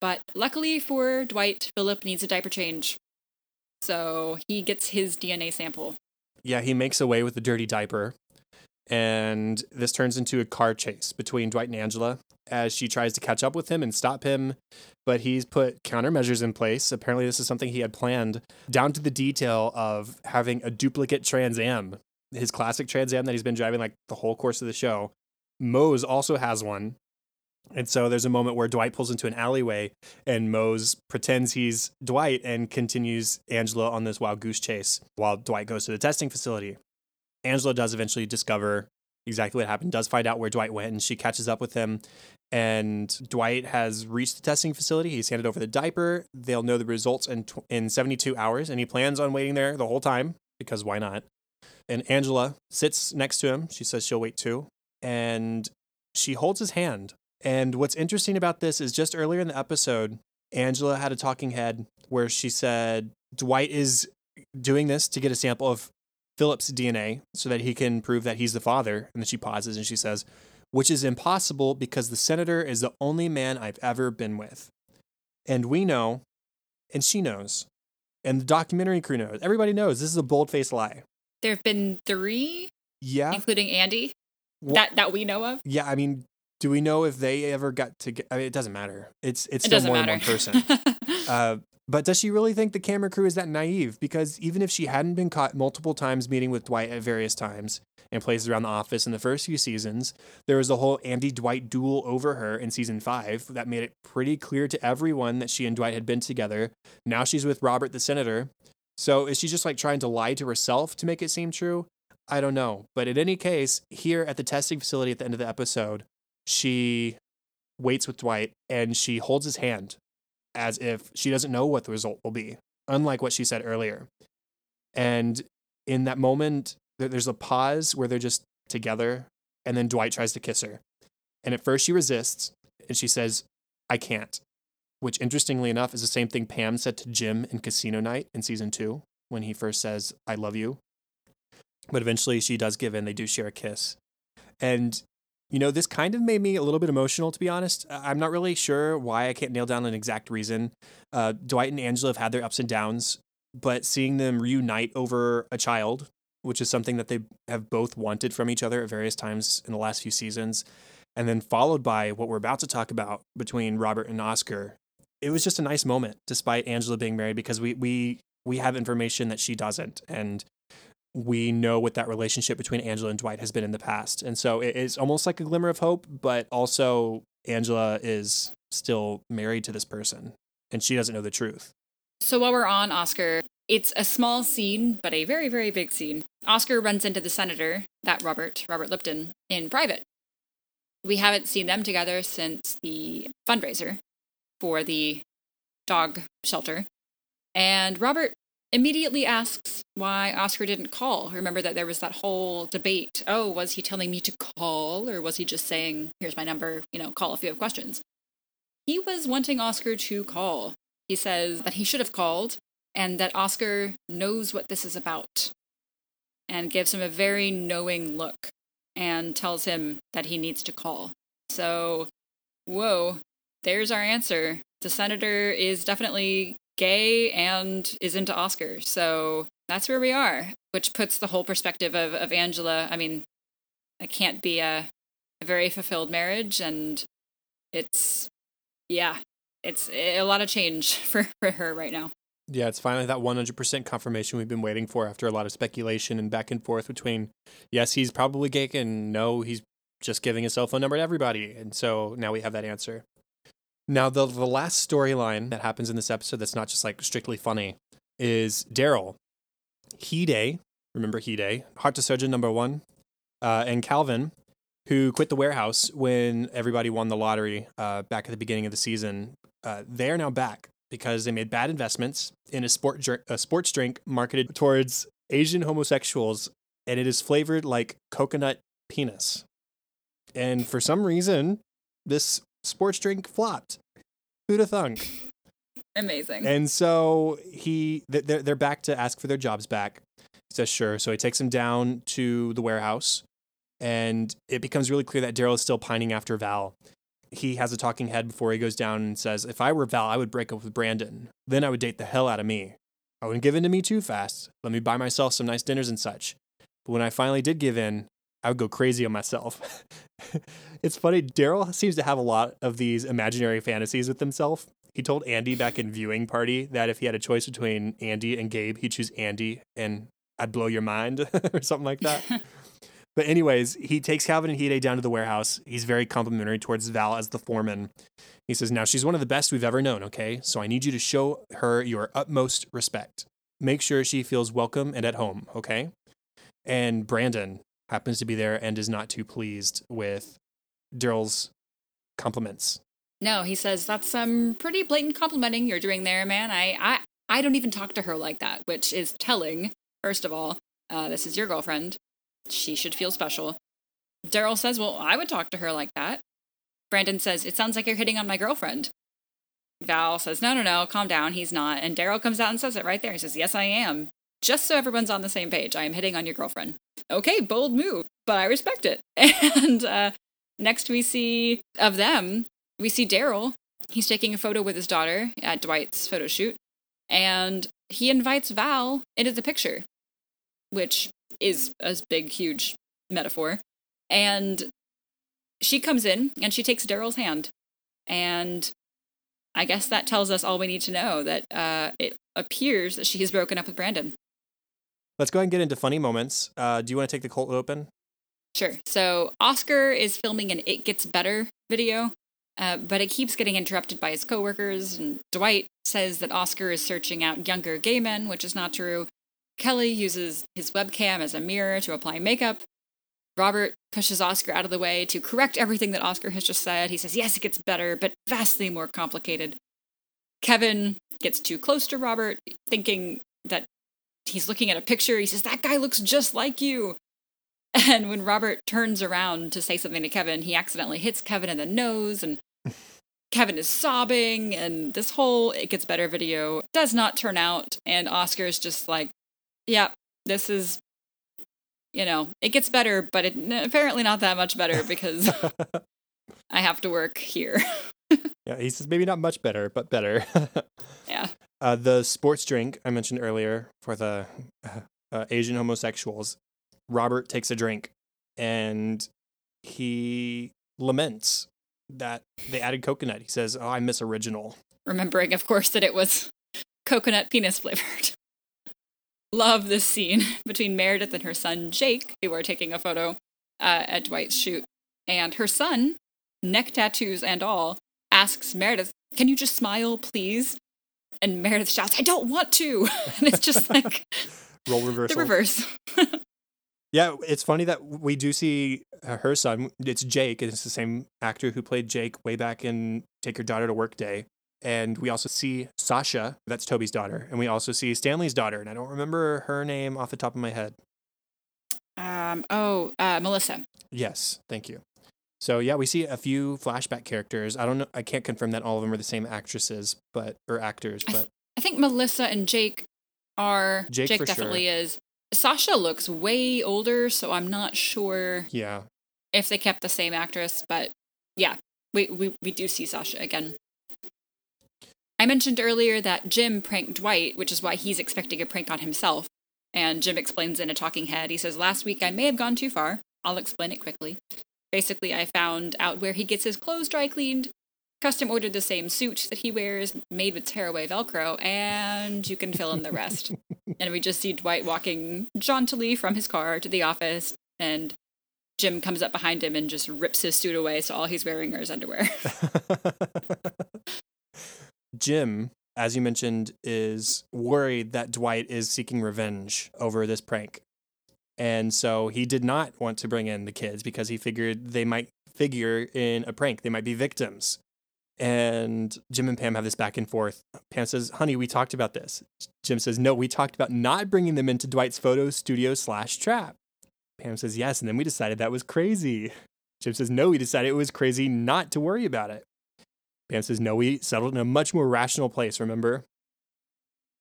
But luckily for Dwight, Philip needs a diaper change. So he gets his DNA sample. Yeah, he makes away with the dirty diaper. And this turns into a car chase between Dwight and Angela as she tries to catch up with him and stop him. But he's put countermeasures in place. Apparently, this is something he had planned down to the detail of having a duplicate Trans Am, his classic Trans Am that he's been driving like the whole course of the show. Mose also has one. And so there's a moment where Dwight pulls into an alleyway and Mose pretends he's Dwight and continues Angela on this wild goose chase while Dwight goes to the testing facility. Angela does eventually discover exactly what happened, does find out where Dwight went, and she catches up with him. And Dwight has reached the testing facility. He's handed over the diaper. They'll know the results in, tw- in 72 hours, and he plans on waiting there the whole time because why not? And Angela sits next to him. She says she'll wait too and she holds his hand And what's interesting about this is just earlier in the episode, Angela had a talking head where she said Dwight is doing this to get a sample of Philip's DNA so that he can prove that he's the father. And then she pauses and she says, which is impossible because the senator is the only man I've ever been with. And we know, and she knows, and the documentary crew knows. Everybody knows this is a bold faced lie. There have been three, Yeah. including Andy, That that we know of. yeah. I mean, do we know if they ever got to get, I mean, it doesn't matter. It's, it's It still doesn't more matter. than one person. Uh, but does she really think the camera crew is that naive? Because even if she hadn't been caught multiple times meeting with Dwight at various times and places around the office in the first few seasons, there was the whole Andy Dwight duel over her in season five that made it pretty clear to everyone that she and Dwight had been together. Now she's with Robert the senator. So is she just like trying to lie to herself to make it seem true? I don't know. But in any case, here at the testing facility at the end of the episode, she waits with Dwight and she holds his hand as if she doesn't know what the result will be, unlike what she said earlier. And in that moment, there's a pause where they're just together, and then Dwight tries to kiss her. And at first, she resists and she says, I can't. Which, interestingly enough, is the same thing Pam said to Jim in Casino Night in season two when he first says, I love you. But eventually, she does give in. They do share a kiss. And you know, this kind of made me a little bit emotional, to be honest. I'm not really sure why I can't nail down an exact reason. Uh, Dwight and Angela have had their ups and downs, but seeing them reunite over a child, which is something that they have both wanted from each other at various times in the last few seasons, and then followed by what we're about to talk about between Robert and Oscar, it was just a nice moment, despite Angela being married, because we we we have information that she doesn't, and we know what that relationship between Angela and Dwight has been in the past. And so it is almost like a glimmer of hope, but also Angela is still married to this person and she doesn't know the truth. So while we're on Oscar, it's a small scene, but a very, very big scene. Oscar runs into the senator, that Robert, Robert Lipton, in private. We haven't seen them together since the fundraiser for the dog shelter. And Robert immediately asks why Oscar didn't call. Remember that there was that whole debate. Oh, was he telling me to call or was he just saying, here's my number, you know, call if you have questions? He was wanting Oscar to call. He says that he should have called and that Oscar knows what this is about and gives him a very knowing look and tells him that he needs to call. So, whoa, there's our answer. The senator is definitely gay and is into Oscars. So that's where we are, which puts the whole perspective of, of Angela. I mean, it can't be a, a very fulfilled marriage. And it's, yeah, it's a lot of change for, for her right now. Yeah, it's finally that 100% confirmation we've been waiting for after a lot of speculation and back and forth between, yes, he's probably gay, and no, he's just giving his cell phone number to everybody. And so now we have that answer. Now, the, the last storyline that happens in this episode that's not just like strictly funny is Darryl, Hide, remember Hide, Heart to Surgeon number one, uh, and Calvin, who quit the warehouse when everybody won the lottery uh, back at the beginning of the season. Uh, they are now back because they made bad investments in a, sport dr- a sports drink marketed towards Asian homosexuals, and it is flavored like coconut penis. And for some reason, this sports drink flopped. Who'd have thunk? Amazing. And so he, they're, they're back to ask for their jobs back. He says, sure. So he takes him down to the warehouse, and it becomes really clear that Darryl is still pining after Val. He has a talking head before he goes down and says, if I were Val, I would break up with Brandon. Then I would date the hell out of me. I wouldn't give in to me too fast. Let me buy myself some nice dinners and such. But when I finally did give in, I would go crazy on myself. it's funny, Darryl seems to have a lot of these imaginary fantasies with himself. He told Andy back in viewing party that if he had a choice between Andy and Gabe, he'd choose Andy and I'd blow your mind or something like that. but anyways, he takes Calvin and Hide down to the warehouse. He's very complimentary towards Val as the foreman. He says, Now she's one of the best we've ever known, okay? So I need you to show her your utmost respect. Make sure she feels welcome and at home, okay? And Brandon happens to be there and is not too pleased with Darryl's compliments. No, he says that's some pretty blatant complimenting you're doing there, man. I I I don't even talk to her like that, which is telling. First of all, uh, this is your girlfriend. She should feel special. Darryl says, "Well, I would talk to her like that." Brandon says, It sounds like you're hitting on my girlfriend. Val says, No, no, no, calm down. He's not. And Darryl comes out and says it right there. He says, Yes, I am. Just so everyone's on the same page, I am hitting on your girlfriend. Okay, bold move, but I respect it. And uh, next we see of them, we see Darryl. He's taking a photo with his daughter at Dwight's photo shoot. And he invites Val into the picture, which is a big, huge metaphor. And she comes in and she takes Darryl's hand. And I guess that tells us all we need to know that uh, it appears that she has broken up with Brandon. Let's go ahead and get into funny moments. Uh, do you want to take the cold open? Sure. So Oscar is filming an It Gets Better video, uh, but it keeps getting interrupted by his coworkers. And Dwight says that Oscar is searching out younger gay men, which is not true. Kelly uses his webcam as a mirror to apply makeup. Robert pushes Oscar out of the way to correct everything that Oscar has just said. He says, yes, it gets better, but vastly more complicated. Kevin gets too close to Robert, thinking that he's looking at a picture. He says, that guy looks just like you. And when Robert turns around to say something to Kevin, he accidentally hits Kevin in the nose, and Kevin is sobbing. And this whole It Gets Better video does not turn out. And Oscar is just like, yeah, this is you know, it gets better, but it apparently not that much better because I have to work here. yeah, he says maybe not much better, but better. yeah. Uh, the sports drink I mentioned earlier for the uh, uh, Asian homosexuals, Robert takes a drink and he laments that they added coconut. He says, "Oh, I miss original." Remembering, of course, that it was coconut penis flavored love this scene between Meredith and her son Jake, who are taking a photo uh, at Dwight's shoot. And her son, neck tattoos and all, asks Meredith, Can you just smile, please? And Meredith shouts, I don't want to. and it's just like role reversal. The reverse. yeah, it's funny that we do see her son. It's Jake, and it's the same actor who played Jake way back in Take Your Daughter to Work Day. And we also see Sasha, that's Toby's daughter. And we also see Stanley's daughter. And I don't remember her name off the top of my head. Um, oh, uh, Melissa. Yes, thank you. So yeah, we see a few flashback characters. I don't know. I can't confirm that all of them are the same actresses, but or actors. But I, th- I think Melissa and Jake are. Jake, Jake definitely sure. is. Sasha looks way older, so I'm not sure. Yeah. If they kept the same actress, but yeah, we we, we do see Sasha again. I mentioned earlier that Jim pranked Dwight, which is why he's expecting a prank on himself. And Jim explains in a talking head. He says, Last week I may have gone too far. I'll explain it quickly. Basically, I found out where he gets his clothes dry cleaned, custom ordered the same suit that he wears, made with tearaway Velcro, and you can fill in the rest. and we just see Dwight walking jauntily from his car to the office, and Jim comes up behind him and just rips his suit away, so all he's wearing are his underwear. Jim, as you mentioned, is worried that Dwight is seeking revenge over this prank. And so he did not want to bring in the kids because he figured they might figure in a prank. They might be victims. And Jim and Pam have this back and forth. Pam says, Honey, we talked about this. Jim says, No, we talked about not bringing them into Dwight's photo studio slash trap. Pam says, Yes. And then we decided that was crazy. Jim says, No, we decided it was crazy not to worry about it. Pam says, no, we settled in a much more rational place, remember?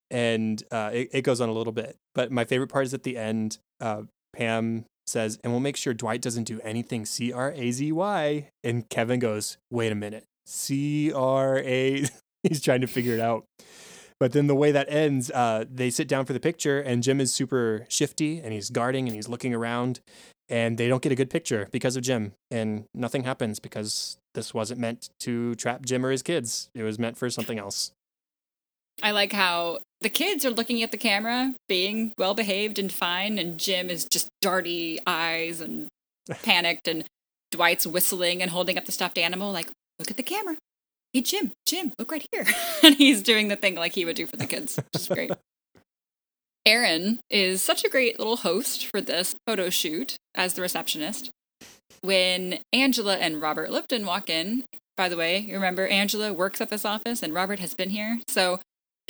And uh, it, it goes on a little bit. But my favorite part is at the end, uh, Pam says, and we'll make sure Dwight doesn't do anything C R A Z Y. And Kevin goes, wait a minute, C R A. He's trying to figure it out. But then the way that ends, uh, they sit down for the picture, and Jim is super shifty and he's guarding and he's looking around, and they don't get a good picture because of Jim, and nothing happens because this wasn't meant to trap Jim or his kids. It was meant for something else. I like how the kids are looking at the camera, being well behaved and fine, and Jim is just darty eyes and panicked, and Dwight's whistling and holding up the stuffed animal, like, look at the camera. Hey, Jim, Jim, look right here. and he's doing the thing like he would do for the kids, which is great. Erin is such a great little host for this photo shoot as the receptionist. When Angela and Robert Lipton walk in, by the way, you remember Angela works at this office and Robert has been here. So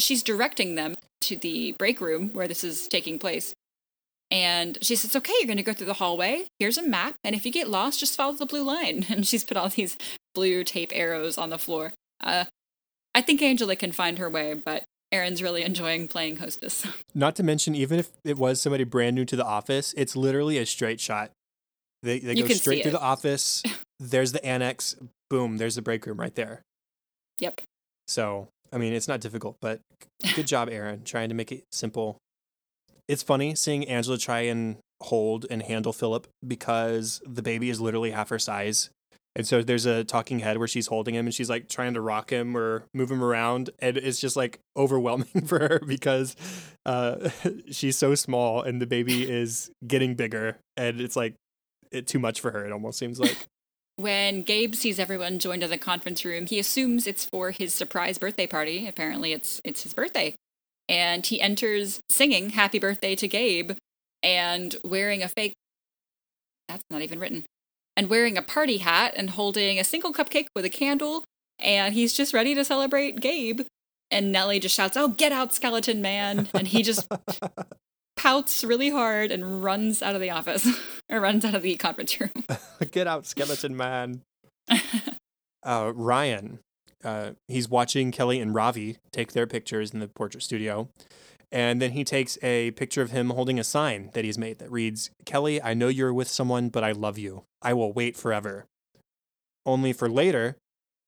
she's directing them to the break room where this is taking place. And she says, okay, you're going to go through the hallway. Here's a map. And if you get lost, just follow the blue line. And she's put all these blue tape arrows on the floor. Uh, I think Angela can find her way, but Erin's really enjoying playing hostess. Not to mention, even if it was somebody brand new to the office, it's literally a straight shot. They, they go straight through the office. There's the annex. Boom, there's the break room right there. Yep. So, I mean, it's not difficult, but good job, Erin, trying to make it simple. It's funny seeing Angela try and hold and handle Philip because the baby is literally half her size. And so there's a talking head where she's holding him and she's like trying to rock him or move him around. And it's just like overwhelming for her because uh, she's so small and the baby is getting bigger. And it's like it, too much for her, it almost seems like. When Gabe sees everyone joined in the conference room, he assumes it's for his surprise birthday party. Apparently, it's it's his birthday, and he enters singing "Happy Birthday" to Gabe, and wearing a fake. That's not even written. And wearing a party hat and holding a single cupcake with a candle, and he's just ready to celebrate Gabe. And Nellie just shouts, "Oh, get out, skeleton man!" And he just pouts really hard and runs out of the office or runs out of the conference room. Get out, skeleton man. uh, Ryan, uh, he's watching Kelly and Ravi take their pictures in the portrait studio. And then he takes a picture of him holding a sign that he's made that reads, Kelly, I know you're with someone, but I love you. I will wait forever. Only for later,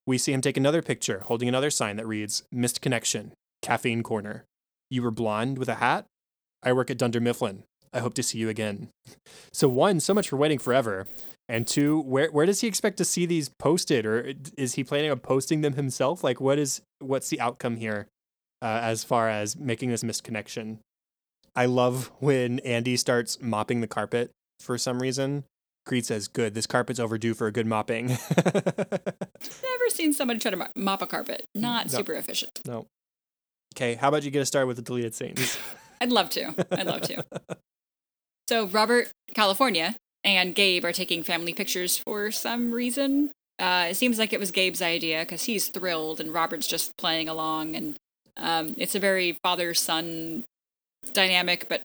we see him take another picture holding another sign that reads, Missed Connection, Caffeine Corner. You were blonde with a hat? I work at Dunder Mifflin. I hope to see you again. So, one, so much for waiting forever. And two, where where does he expect to see these posted, or is he planning on posting them himself? Like, what is what's the outcome here, uh, as far as making this missed connection? I love when Andy starts mopping the carpet for some reason. Creed says, "Good, this carpet's overdue for a good mopping." Never seen somebody try to mop a carpet. Not No. super efficient. no. Okay, how about you get us started with the deleted scenes? I'd love to. I'd love to. So Robert, California, and Gabe are taking family pictures for some reason. Uh, it seems like it was Gabe's idea because he's thrilled and Robert's just playing along, and um, it's a very father-son dynamic, but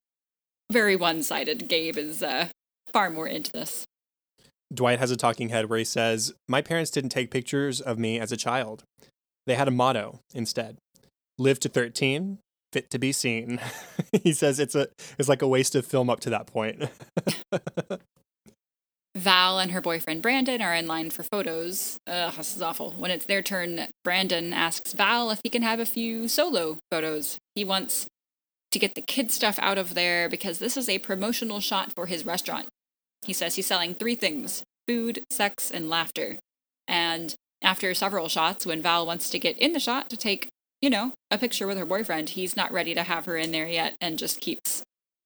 very one-sided. Gabe is uh, far more into this. Dwight has a talking head where he says, My parents didn't take pictures of me as a child. They had a motto instead live to 13, fit to be seen. he says it's a it's like a waste of film up to that point. Val and her boyfriend Brandon are in line for photos. Ugh, this is awful. When it's their turn, Brandon asks Val if he can have a few solo photos. He wants to get the kid stuff out of there because this is a promotional shot for his restaurant. He says he's selling three things food, sex, and laughter. And after several shots, when Val wants to get in the shot to take, you know, a picture with her boyfriend, he's not ready to have her in there yet and just keeps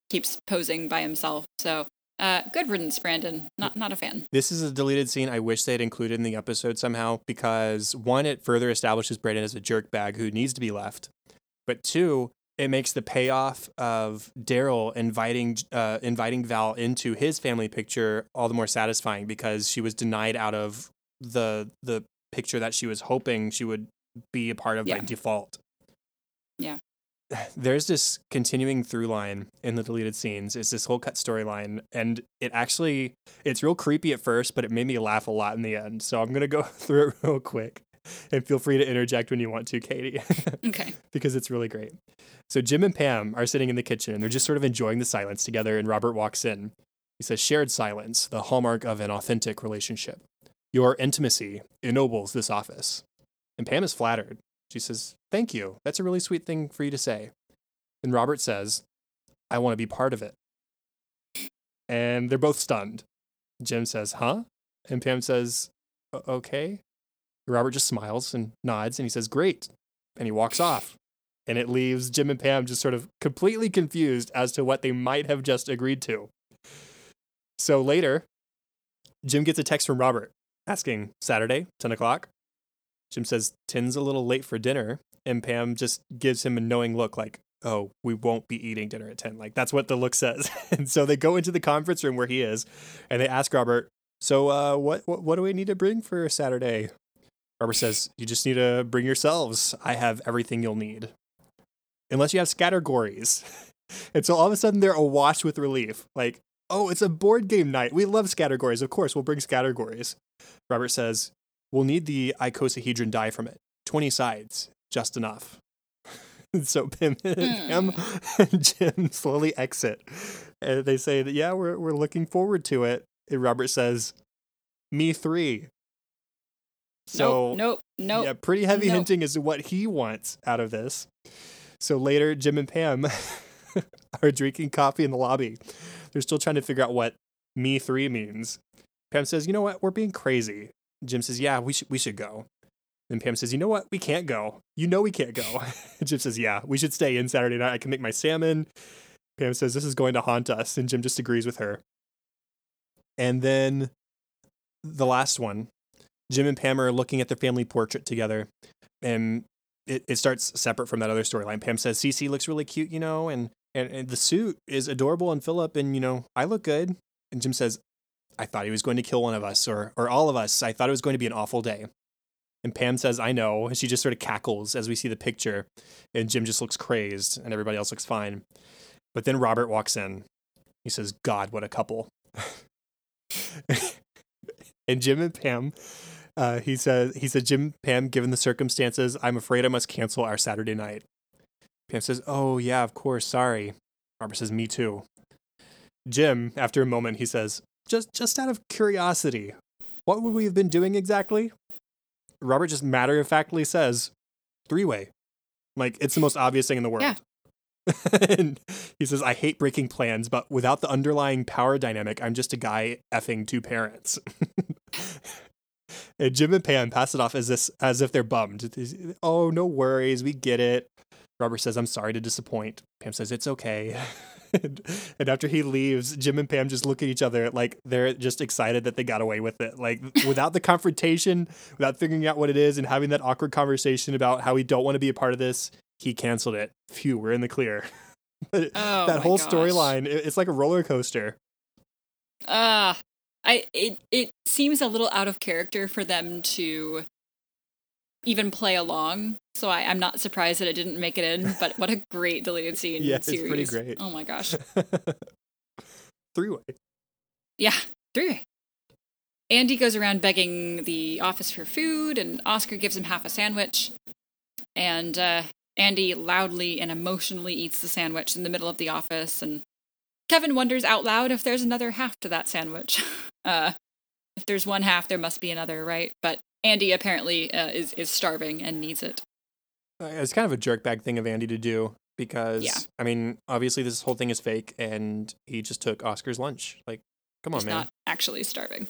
keeps posing by himself. So uh, good riddance, Brandon. Not not a fan. this is a deleted scene I wish they'd included in the episode somehow because one, it further establishes Brandon as a jerk bag who needs to be left. But two, it makes the payoff of Darryl inviting uh, inviting Val into his family picture all the more satisfying because she was denied out of the the picture that she was hoping she would be a part of by default. Yeah. There's this continuing through line in the deleted scenes. It's this whole cut storyline, and it actually it's real creepy at first, but it made me laugh a lot in the end. So I'm gonna go through it real quick, and feel free to interject when you want to, Katie. Okay. because it's really great. So Jim and Pam are sitting in the kitchen and they're just sort of enjoying the silence together. And Robert walks in. He says, Shared silence, the hallmark of an authentic relationship. Your intimacy ennobles this office. And Pam is flattered. She says, Thank you. That's a really sweet thing for you to say. And Robert says, I want to be part of it. And they're both stunned. Jim says, Huh? And Pam says, Okay. Robert just smiles and nods and he says, Great. And he walks off. And it leaves Jim and Pam just sort of completely confused as to what they might have just agreed to. So later, Jim gets a text from Robert asking, Saturday, 10 o'clock? Jim says, 10's a little late for dinner. And Pam just gives him a knowing look like, oh, we won't be eating dinner at 10. Like, that's what the look says. and so they go into the conference room where he is and they ask Robert, so uh, what, what, what do we need to bring for Saturday? Robert says, You just need to bring yourselves. I have everything you'll need. Unless you have scattergories. and so all of a sudden they're awash with relief. Like, oh, it's a board game night. We love scattergories. Of course, we'll bring scattergories. Robert says, we'll need the icosahedron die from it. 20 sides, just enough. so Pim and, Pam hmm. and Jim slowly exit. And they say that, yeah, we're, we're looking forward to it. And Robert says, me three. So, nope, nope, nope. yeah, pretty heavy Nope. hinting to what he wants out of this. So later, Jim and Pam are drinking coffee in the lobby. They're still trying to figure out what me three means. Pam says, "You know what? We're being crazy." Jim says, "Yeah, we should we should go." Then Pam says, "You know what? We can't go. You know we can't go." Jim says, "Yeah, we should stay in Saturday night. I can make my salmon." Pam says, "This is going to haunt us," and Jim just agrees with her. And then the last one, Jim and Pam are looking at their family portrait together, and it, it starts separate from that other storyline. Pam says, "Cece looks really cute, you know, and, and and the suit is adorable and Philip, and you know, I look good." And Jim says, "I thought he was going to kill one of us, or or all of us. I thought it was going to be an awful day." And Pam says, "I know," and she just sort of cackles as we see the picture, and Jim just looks crazed, and everybody else looks fine. But then Robert walks in. He says, "God, what a couple." and Jim and Pam uh, he says he said Jim Pam, given the circumstances, I'm afraid I must cancel our Saturday night. Pam says, Oh yeah, of course, sorry. Robert says, Me too. Jim, after a moment, he says, Just just out of curiosity, what would we have been doing exactly? Robert just matter of factly says, three way. Like it's the most obvious thing in the world. Yeah. and he says, I hate breaking plans, but without the underlying power dynamic, I'm just a guy effing two parents. and Jim and Pam pass it off as this as if they're bummed. Oh, no worries, we get it. Robert says, I'm sorry to disappoint. Pam says, It's okay. and, and after he leaves, Jim and Pam just look at each other like they're just excited that they got away with it. Like without the confrontation, without figuring out what it is and having that awkward conversation about how we don't want to be a part of this, he canceled it. Phew, we're in the clear. But Oh, that whole storyline, it- it's like a roller coaster. Uh I it it seems a little out of character for them to even play along. So I, I'm not surprised that it didn't make it in, but what a great deleted scene Yeah, it's series. pretty great. Oh my gosh. Three way. Yeah, three way. Andy goes around begging the office for food, and Oscar gives him half a sandwich. And uh, Andy loudly and emotionally eats the sandwich in the middle of the office. And Kevin wonders out loud if there's another half to that sandwich. Uh, if there's one half, there must be another, right? But Andy apparently uh, is is starving and needs it. Uh, It's kind of a jerkbag thing of Andy to do because Yeah. I mean, obviously this whole thing is fake, and he just took Oscar's lunch. Like, come on, man. not actually starving.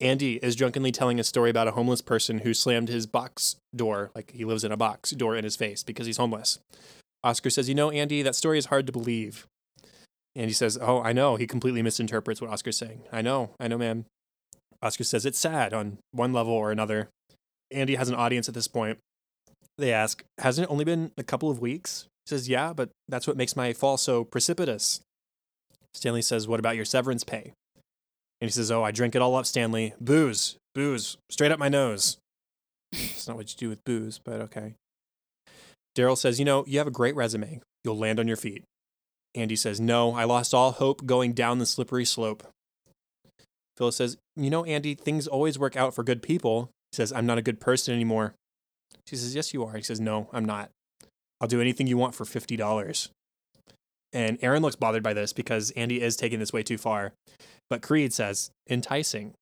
Andy is drunkenly telling a story about a homeless person who slammed his box door, like he lives in a box door, in his face because he's homeless. Oscar says, "You know, Andy, that story is hard to believe." Andy says, "Oh, I know." He completely misinterprets what Oscar's saying. I know, I know, man. Oscar says it's sad on one level or another. Andy has an audience at this point. They ask, "Hasn't it only been a couple of weeks?" He says, "Yeah, but that's what makes my fall so precipitous." Stanley says, "What about your severance pay?" And he says, "Oh, I drink it all up, Stanley. Booze, booze, straight up my nose." It's not what you do with booze, but okay. Darryl says, "You know, you have a great resume. You'll land on your feet." Andy says, "No, I lost all hope going down the slippery slope." Phyllis says, "You know, Andy, things always work out for good people." He says, "I'm not a good person anymore." She says, "Yes, you are." He says, "No, I'm not. I'll do anything you want for fifty dollars." And Erin looks bothered by this because Andy is taking this way too far. But Creed says, enticing.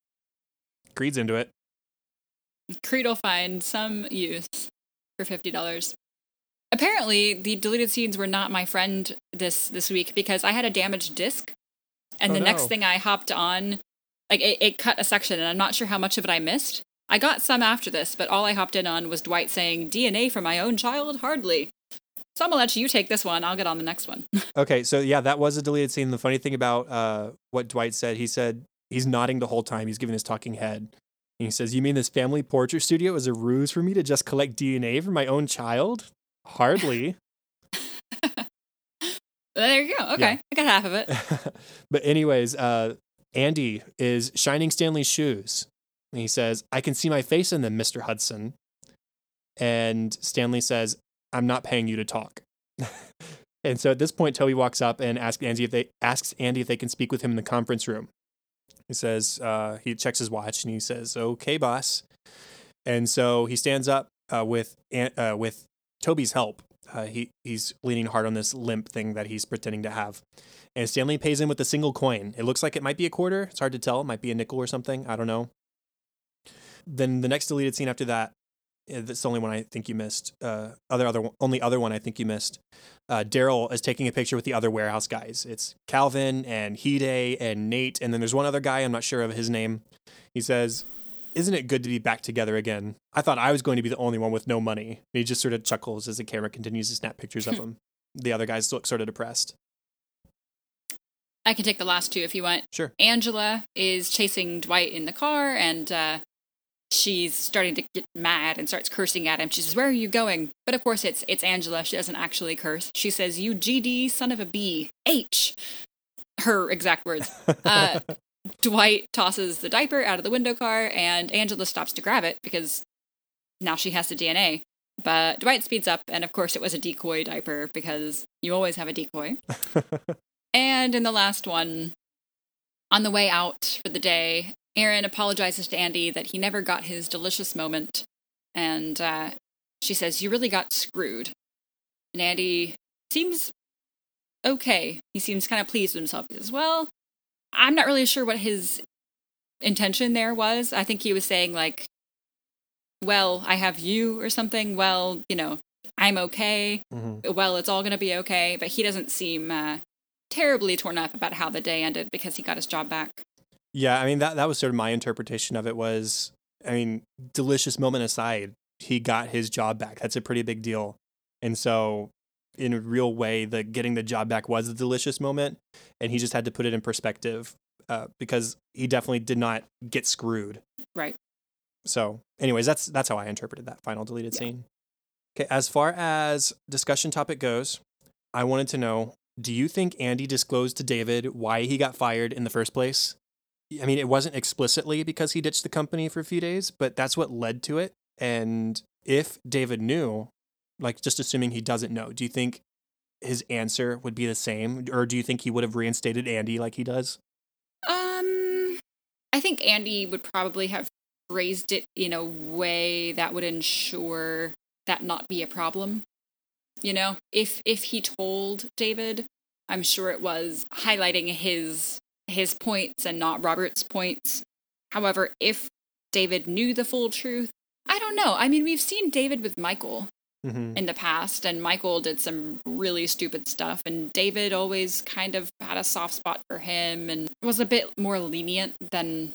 Creed's into it. Creed will find some use for fifty dollars. Apparently, the deleted scenes were not my friend this this week because I had a damaged disc, and Oh, the next thing I hopped on, like it, it cut a section, and I'm not sure how much of it I missed. I got some after this, but all I hopped in on was Dwight saying DNA from my own child. Hardly. So I'm gonna let you take this one. I'll get on the next one. Okay, so yeah, that was a deleted scene. The funny thing about uh, what Dwight said, he said he's nodding the whole time. He's giving his talking head. And he says, You mean this family portrait studio is a ruse for me to just collect DNA from my own child? Hardly. there you go. Okay, Yeah. I got half of it. but anyways, uh, Andy is shining Stanley's shoes. And he says, I can see my face in them, Mr. Hudson. And Stanley says, I'm not paying you to talk. And so at this point, Toby walks up and asks Andy if they asks Andy if they can speak with him in the conference room. He says uh, he checks his watch and he says, "Okay, boss." And so he stands up uh, with uh, with Toby's help. Uh, he he's leaning hard on this limp thing that he's pretending to have, and Stanley pays him with a single coin. It looks like it might be a quarter. It's hard to tell. It might be a nickel or something. I don't know. Then the next deleted scene after that, eh, that's the only one I think you missed. Uh, other other only other one I think you missed. Uh, Darryl is taking a picture with the other warehouse guys. It's Calvin and Hide and Nate, and then there's one other guy. I'm not sure of his name. He says, isn't it good to be back together again? I thought I was going to be the only one with no money. And he just sort of chuckles as the camera continues to snap pictures of him. The other guys look sort of depressed. I can take the last two if you want. Sure. Angela is chasing Dwight in the car and uh, she's starting to get mad and starts cursing at him. She says, Where are you going? But of course, it's, it's Angela. She doesn't actually curse. She says, You GD son of a B. H. Her exact words. Uh, Dwight tosses the diaper out of the window car, and Angela stops to grab it because now she has the DNA. But Dwight speeds up, and of course, it was a decoy diaper because you always have a decoy. and in the last one, on the way out for the day, Erin apologizes to Andy that he never got his delicious moment, and uh, she says, You really got screwed. And Andy seems okay. He seems kind of pleased with himself. He says, Well, I'm not really sure what his intention there was. I think he was saying like, "Well, I have you" or something. Well, you know, I'm okay. Mm-hmm. Well, it's all gonna be okay. But he doesn't seem uh, terribly torn up about how the day ended because he got his job back. Yeah, I mean that that was sort of my interpretation of it. Was I mean, delicious moment aside, he got his job back. That's a pretty big deal, and so in a real way that getting the job back was a delicious moment and he just had to put it in perspective uh, because he definitely did not get screwed right so anyways that's that's how i interpreted that final deleted yeah. scene okay as far as discussion topic goes i wanted to know do you think andy disclosed to david why he got fired in the first place i mean it wasn't explicitly because he ditched the company for a few days but that's what led to it and if david knew like just assuming he doesn't know, do you think his answer would be the same, or do you think he would have reinstated Andy like he does? Um, I think Andy would probably have phrased it in a way that would ensure that not be a problem. You know, if if he told David, I'm sure it was highlighting his his points and not Robert's points. However, if David knew the full truth, I don't know. I mean, we've seen David with Michael mm-hmm. in the past, and Michael did some really stupid stuff, and David always kind of had a soft spot for him and was a bit more lenient than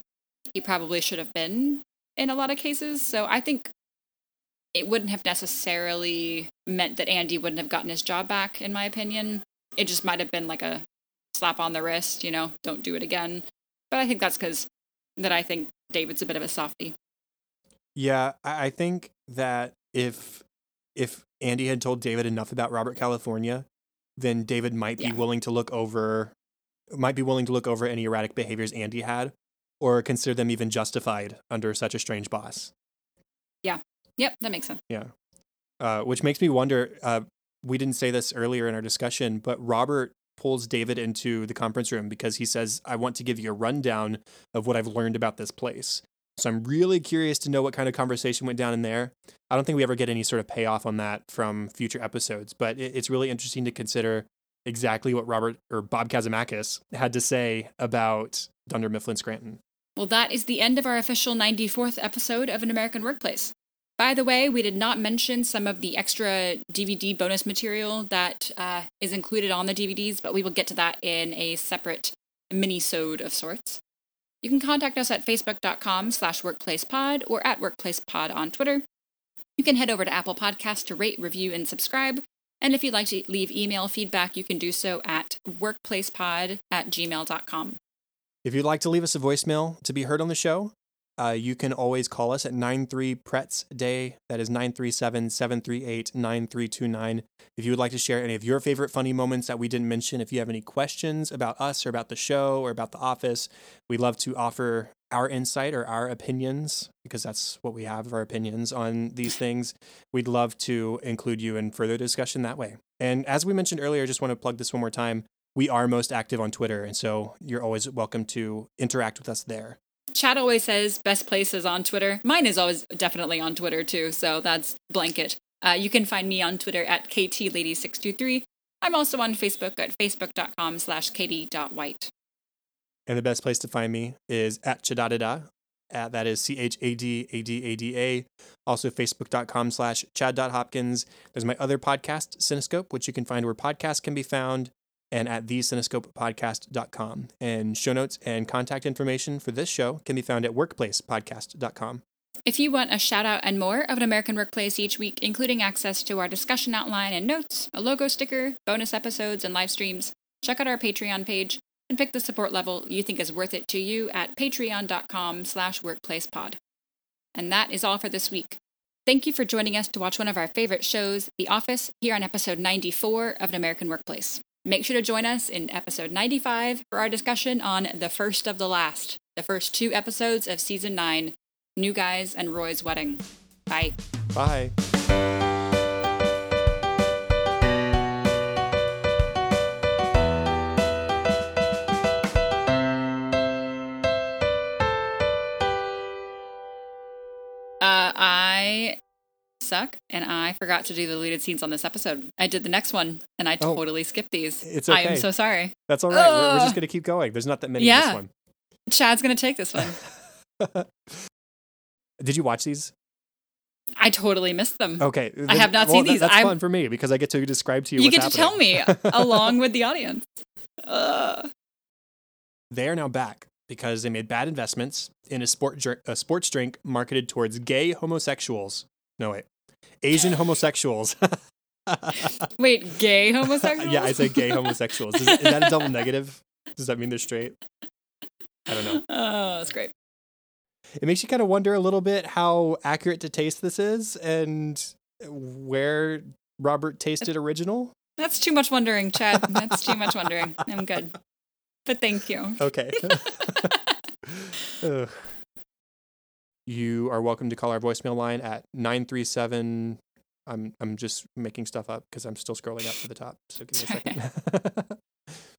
he probably should have been in a lot of cases. So I think it wouldn't have necessarily meant that Andy wouldn't have gotten his job back, in my opinion. It just might have been like a slap on the wrist, you know, don't do it again. But I think that's because that I think David's a bit of a softie. Yeah, I think that if if Andy had told David enough about Robert California, then David might be yeah. willing to look over might be willing to look over any erratic behaviors Andy had or consider them even justified under such a strange boss. Yeah. Yep, that makes sense. Yeah. Uh, which makes me wonder uh, we didn't say this earlier in our discussion, but Robert pulls David into the conference room because he says, I want to give you a rundown of what I've learned about this place. So I'm really curious to know what kind of conversation went down in there. I don't think we ever get any sort of payoff on that from future episodes, but it's really interesting to consider exactly what Robert or Bob Kazimakis had to say about Dunder Mifflin Scranton. Well, that is the end of our official 94th episode of An American Workplace. By the way, we did not mention some of the extra DVD bonus material that uh, is included on the DVDs, but we will get to that in a separate mini-sode of sorts. You can contact us at facebook.com slash workplacepod or at workplacepod on Twitter. You can head over to Apple Podcasts to rate, review, and subscribe. And if you'd like to leave email feedback, you can do so at workplacepod at gmail.com. If you'd like to leave us a voicemail to be heard on the show, Uh, you can always call us at 93 Pretz Day. That is 937 738 9329. If you would like to share any of your favorite funny moments that we didn't mention, if you have any questions about us or about the show or about the office, we'd love to offer our insight or our opinions because that's what we have our opinions on these things. We'd love to include you in further discussion that way. And as we mentioned earlier, I just want to plug this one more time. We are most active on Twitter, and so you're always welcome to interact with us there. Chad always says best places on Twitter. Mine is always definitely on Twitter too, so that's blanket. Uh, you can find me on Twitter at ktlady623. I'm also on Facebook at facebook.com slash katie.white. And the best place to find me is at Chadadada. At, that is C H A D A D A D A. Also, facebook.com slash chad.hopkins. There's my other podcast, Cinescope, which you can find where podcasts can be found and at thecinescopepodcast.com. And show notes and contact information for this show can be found at workplacepodcast.com. If you want a shout out and more of an American Workplace each week, including access to our discussion outline and notes, a logo sticker, bonus episodes, and live streams, check out our Patreon page and pick the support level you think is worth it to you at patreon.com slash workplacepod. And that is all for this week. Thank you for joining us to watch one of our favorite shows, The Office, here on episode 94 of An American Workplace. Make sure to join us in episode 95 for our discussion on The First of the Last, the first two episodes of season 9, New Guys and Roy's Wedding. Bye. Bye. Suck, and I forgot to do the deleted scenes on this episode. I did the next one, and I Oh. totally skipped these. It's I am so sorry. That's all right. We're, we're just going to keep going. There's not that many in Yeah. this one. Chad's gonna take this one. Did you watch these? I totally missed them. Okay. I have not well, seen that- these. That's I'm- fun for me because I get to describe to you you get to tell me along with the audience. Ugh. They are now back because they made bad investments in a, sport a sports drink marketed towards gay homosexuals. No, wait. Asian homosexuals. Wait, gay homosexuals? yeah, I said gay homosexuals. Is, is that a double negative? Does that mean they're straight? I don't know. Oh, that's great. It makes you kind of wonder a little bit how accurate to taste this is and where Robert tasted original. That's too much wondering, Chad. That's too much wondering. I'm good. But thank you. Okay. You are welcome to call our voicemail line at 937 I'm I'm just making stuff up because I'm still scrolling up to the top. So give me a second.